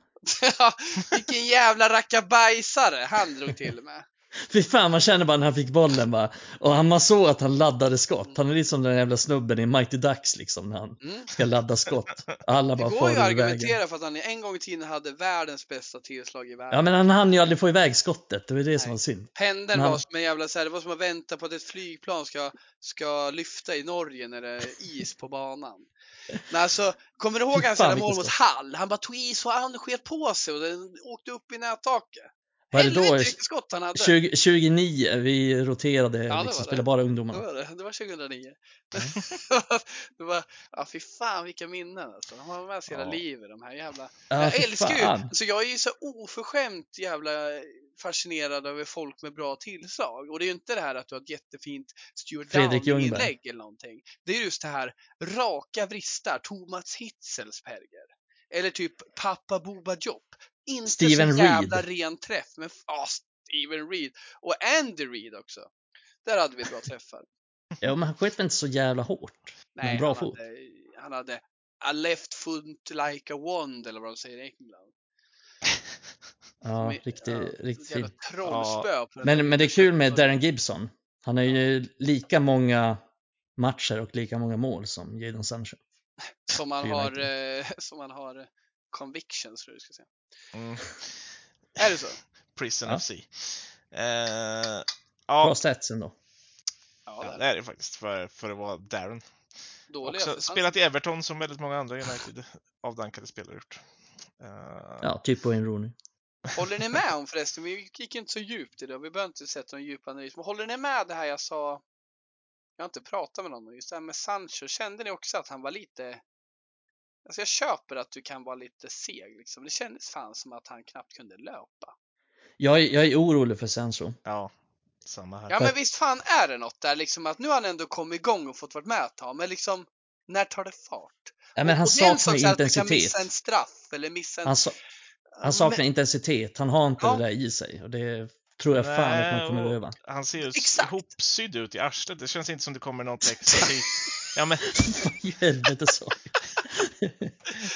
Vilken jävla rackabajsare han drog till med. Fy fan, man känner bara när han fick bollen bara. Och han, man såg att han laddade skott. Han är lite som den jävla snubben i Mighty Ducks liksom när han Mm. ska ladda skott. Alla Det bara går far ju att vägen. argumentera för att han en gång i tiden hade världens bästa tillslag i världen. Ja, men han hann ju aldrig få iväg skottet. Det var det som Nej. var synd. Pendeln han- var som en jävla så här, det var som att vänta på att ett flygplan ska, ska lyfta i Norge när det är is på banan. Men alltså, kommer du ihåg hans mål mot. Hall? Han bara tog i så han sket på sig och den åkte upp i nättaket. Var det då? Helvete vilket skott han hade! 20, 29, vi roterade det var liksom, det. spelade bara Det ungdomarna. var det, det var 2009. det var, ja fy fan vilka minnen alltså. De har med sig hela Ja. livet de här jävla Ja, jag älskar ju, fan. alltså jag är ju så oförskämt jävla fascinerad över folk med bra tillslag. Och det är ju inte det här att du har ett jättefint Stuart. Downing-inlägg eller någonting. Det är just det här raka vristar, Thomas Hitzelsperger. Eller typ Pappa Boba Jopp. Inte Steven så jävla Reed. ren träff, men ja, Steven Reed. Och Andy Reed också. Där hade vi bra träffar. Ja, men han sköt inte så jävla hårt. Nej, bra han, fot. Hade, han hade a left foot like a wand eller vad de säger i England. Ja, Med- riktigt, ja, riktigt den Men, men det är kul med Darren Gibson. Han har ju lika många matcher och lika många mål som Jadon Sancho. Som man för har, eh, som man har eh, convictions tror jag du ska säga. Mm. Är det så? Prison Ja. FC. Eh, Bra ja, stats ändå. Ja, ja, det är det faktiskt för, för att vara Darren. Dåliga Också spelat i Everton som väldigt många andra United avdankade spelare gjort. Eh, Ja, typ Wayne Rooney. Håller ni med om förresten, vi gick inte så djupt i det, vi behöver inte sätta någon djup analys, men håller ni med det här jag sa? Jag har inte pratat med någon, just det här med Sancho, kände ni också att han var lite Alltså jag köper att du kan vara lite seg liksom. Det kändes fan som att han knappt kunde löpa. Jag, är- jag är orolig för Sancho. ja, samma här. Ja men visst fan är det något där liksom att nu har han ändå kommit igång och fått vara med ett tag, men liksom när tar det fart? Ja, men han saknar här att du kan intensitet. missa en straff eller missa en... Han, sa, han saknar Men- intensitet. Han har inte Ja. det där i sig. Och det tror jag fan att man kommer behöva. Han ser ju Exakt. ihopsydd ut i arslet. Det känns inte som det kommer något extra. Ja men, Vad i helvete sa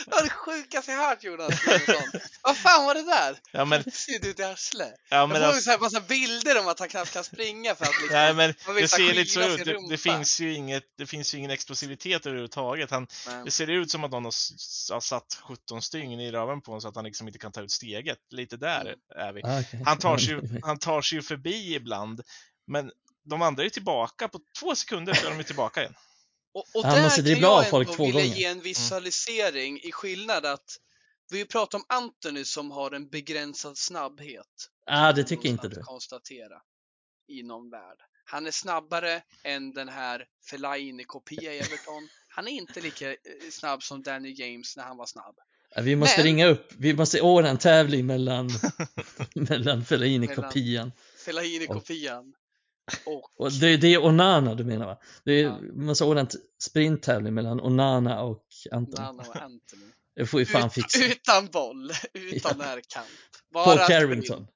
Det var det sjukaste jag hört Jonas. Vad fan var det där? ja men, Ser du ut i arslet? ja, Jag men får alltså, så här massa bilder om att han knappt kan springa för att liksom... Nej men man vill det ser lite så ut. Det, det, finns ju inget, det finns ju ingen explosivitet överhuvudtaget. Han, Nej. det ser ut som att någon har, har satt 17 stygn i röven på honom så att han liksom inte kan ta ut steget. Lite där Mm. är vi. ah, okej. Han tar, sig, han tar sig ju förbi ibland. Men de andra är tillbaka. På två sekunder så är de tillbaka igen. Och, och Han där måste kan jag folk ändå vilja gånger. ge en visualisering i skillnad att vi pratar om Anthony som har en begränsad snabbhet. Ah, det tycker inte du. konstatera i någon värld. Han är snabbare än den här Fellaini-kopia i Everton. Han är inte lika eh, snabb som Danny James när han var snabb. Ja, Vi måste Men- ringa upp. Vi måste ordna en tävling mellan, mellan Fellaini-kopian. Fellaini-kopian. Och, Och det, det är Onana du menar va? Det är, Ja. Vi måste ordna en t- sprinttävling mellan Onana och Anton. Nano och Anthony. Det får vi fan Ut, fixa. utan boll, utan närkant. Paul Bara sprint. Carrington.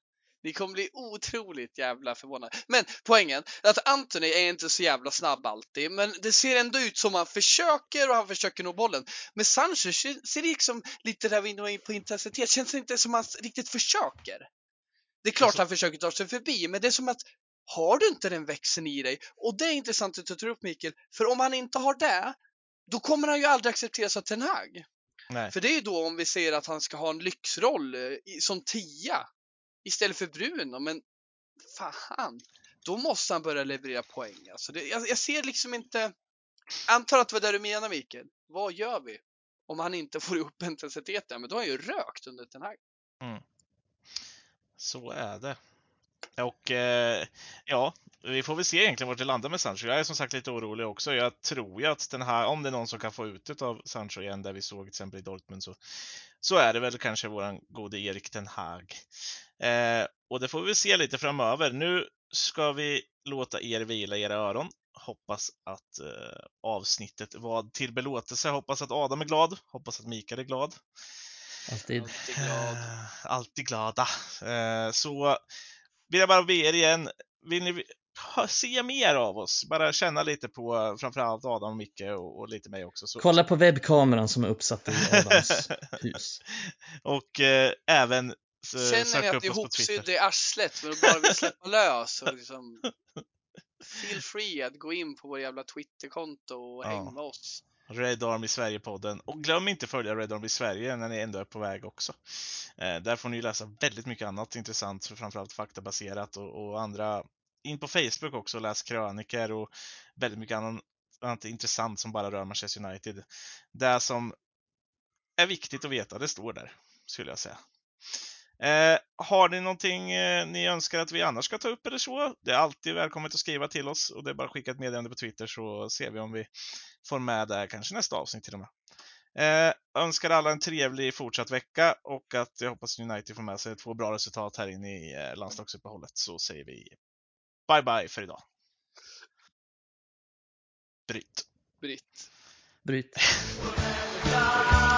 Ni kommer bli otroligt jävla förvånade. Men poängen att Anthony är inte så jävla snabb alltid, men det ser ändå ut som han försöker och han försöker nå bollen. Men Sanchez ser liksom lite där vi är inne på intensitet, känns det inte som han riktigt försöker. Det är klart Alltså- han försöker ta sig förbi, men det är som att har du inte den växeln i dig? Och det är intressant att du tar upp Mikael, för om han inte har det, då kommer han ju aldrig accepteras av Ten Hag. Nej. För det är ju då om vi säger att han ska ha en lyxroll eh, som tia istället för Bruno, men fan, då måste han börja leverera poäng. Alltså det, jag, jag ser liksom inte, antar att det var det du menar Mikael. Vad gör vi? Om han inte får upp intensiteten, men då har han ju rökt under den här. Så är det. Och eh, ja, vi får väl se egentligen vart det landar med Sancho. Jag är som sagt lite orolig också. Jag tror ju att den här, om det är någon som kan få ut det av Sancho igen, där vi såg till exempel i Dortmund, så, så är det väl kanske våran gode Erik Ten Hag. Eh, och det får vi se lite framöver. Nu ska vi låta er vila era öron. Hoppas att eh, avsnittet var till belåtelse. Hoppas att Adam är glad. Hoppas att Mikael är glad. Alltid. Alltid glad. Eh, Alltid glada. Eh, Så vill jag bara be er igen, vill ni se mer av oss? Bara känna lite på framförallt Adam, Micke och, och lite mig också. Så, Kolla på webbkameran som är uppsatt i Adams hus. och eh, även eh, Känner ni att ni är ihopsydda i arslet men bara vill släppa lös och liksom Feel free att gå in på vår jävla Twitterkonto och Ja. hänga med oss. Red Army Sverige-podden. Och glöm inte följa Red Army Sverige när ni ändå är på väg också. Eh, där får ni läsa väldigt mycket annat intressant, framförallt faktabaserat och, och andra. In på Facebook också och läs kröniker och väldigt mycket annat, annat intressant som bara rör Manchester United. Det som är viktigt att veta, det står där, skulle jag säga. Eh, har ni någonting eh, ni önskar att vi annars ska ta upp eller så? Det är alltid välkommet att skriva till oss och det är bara att skicka ett meddelande på Twitter så ser vi om vi får med det kanske nästa avsnitt till och med. Eh, önskar alla en trevlig fortsatt vecka och att jag hoppas United får med sig två bra resultat här inne i eh, landslagsuppehållet så säger vi bye bye för idag. Bryt. Britt. Bryt. Bye.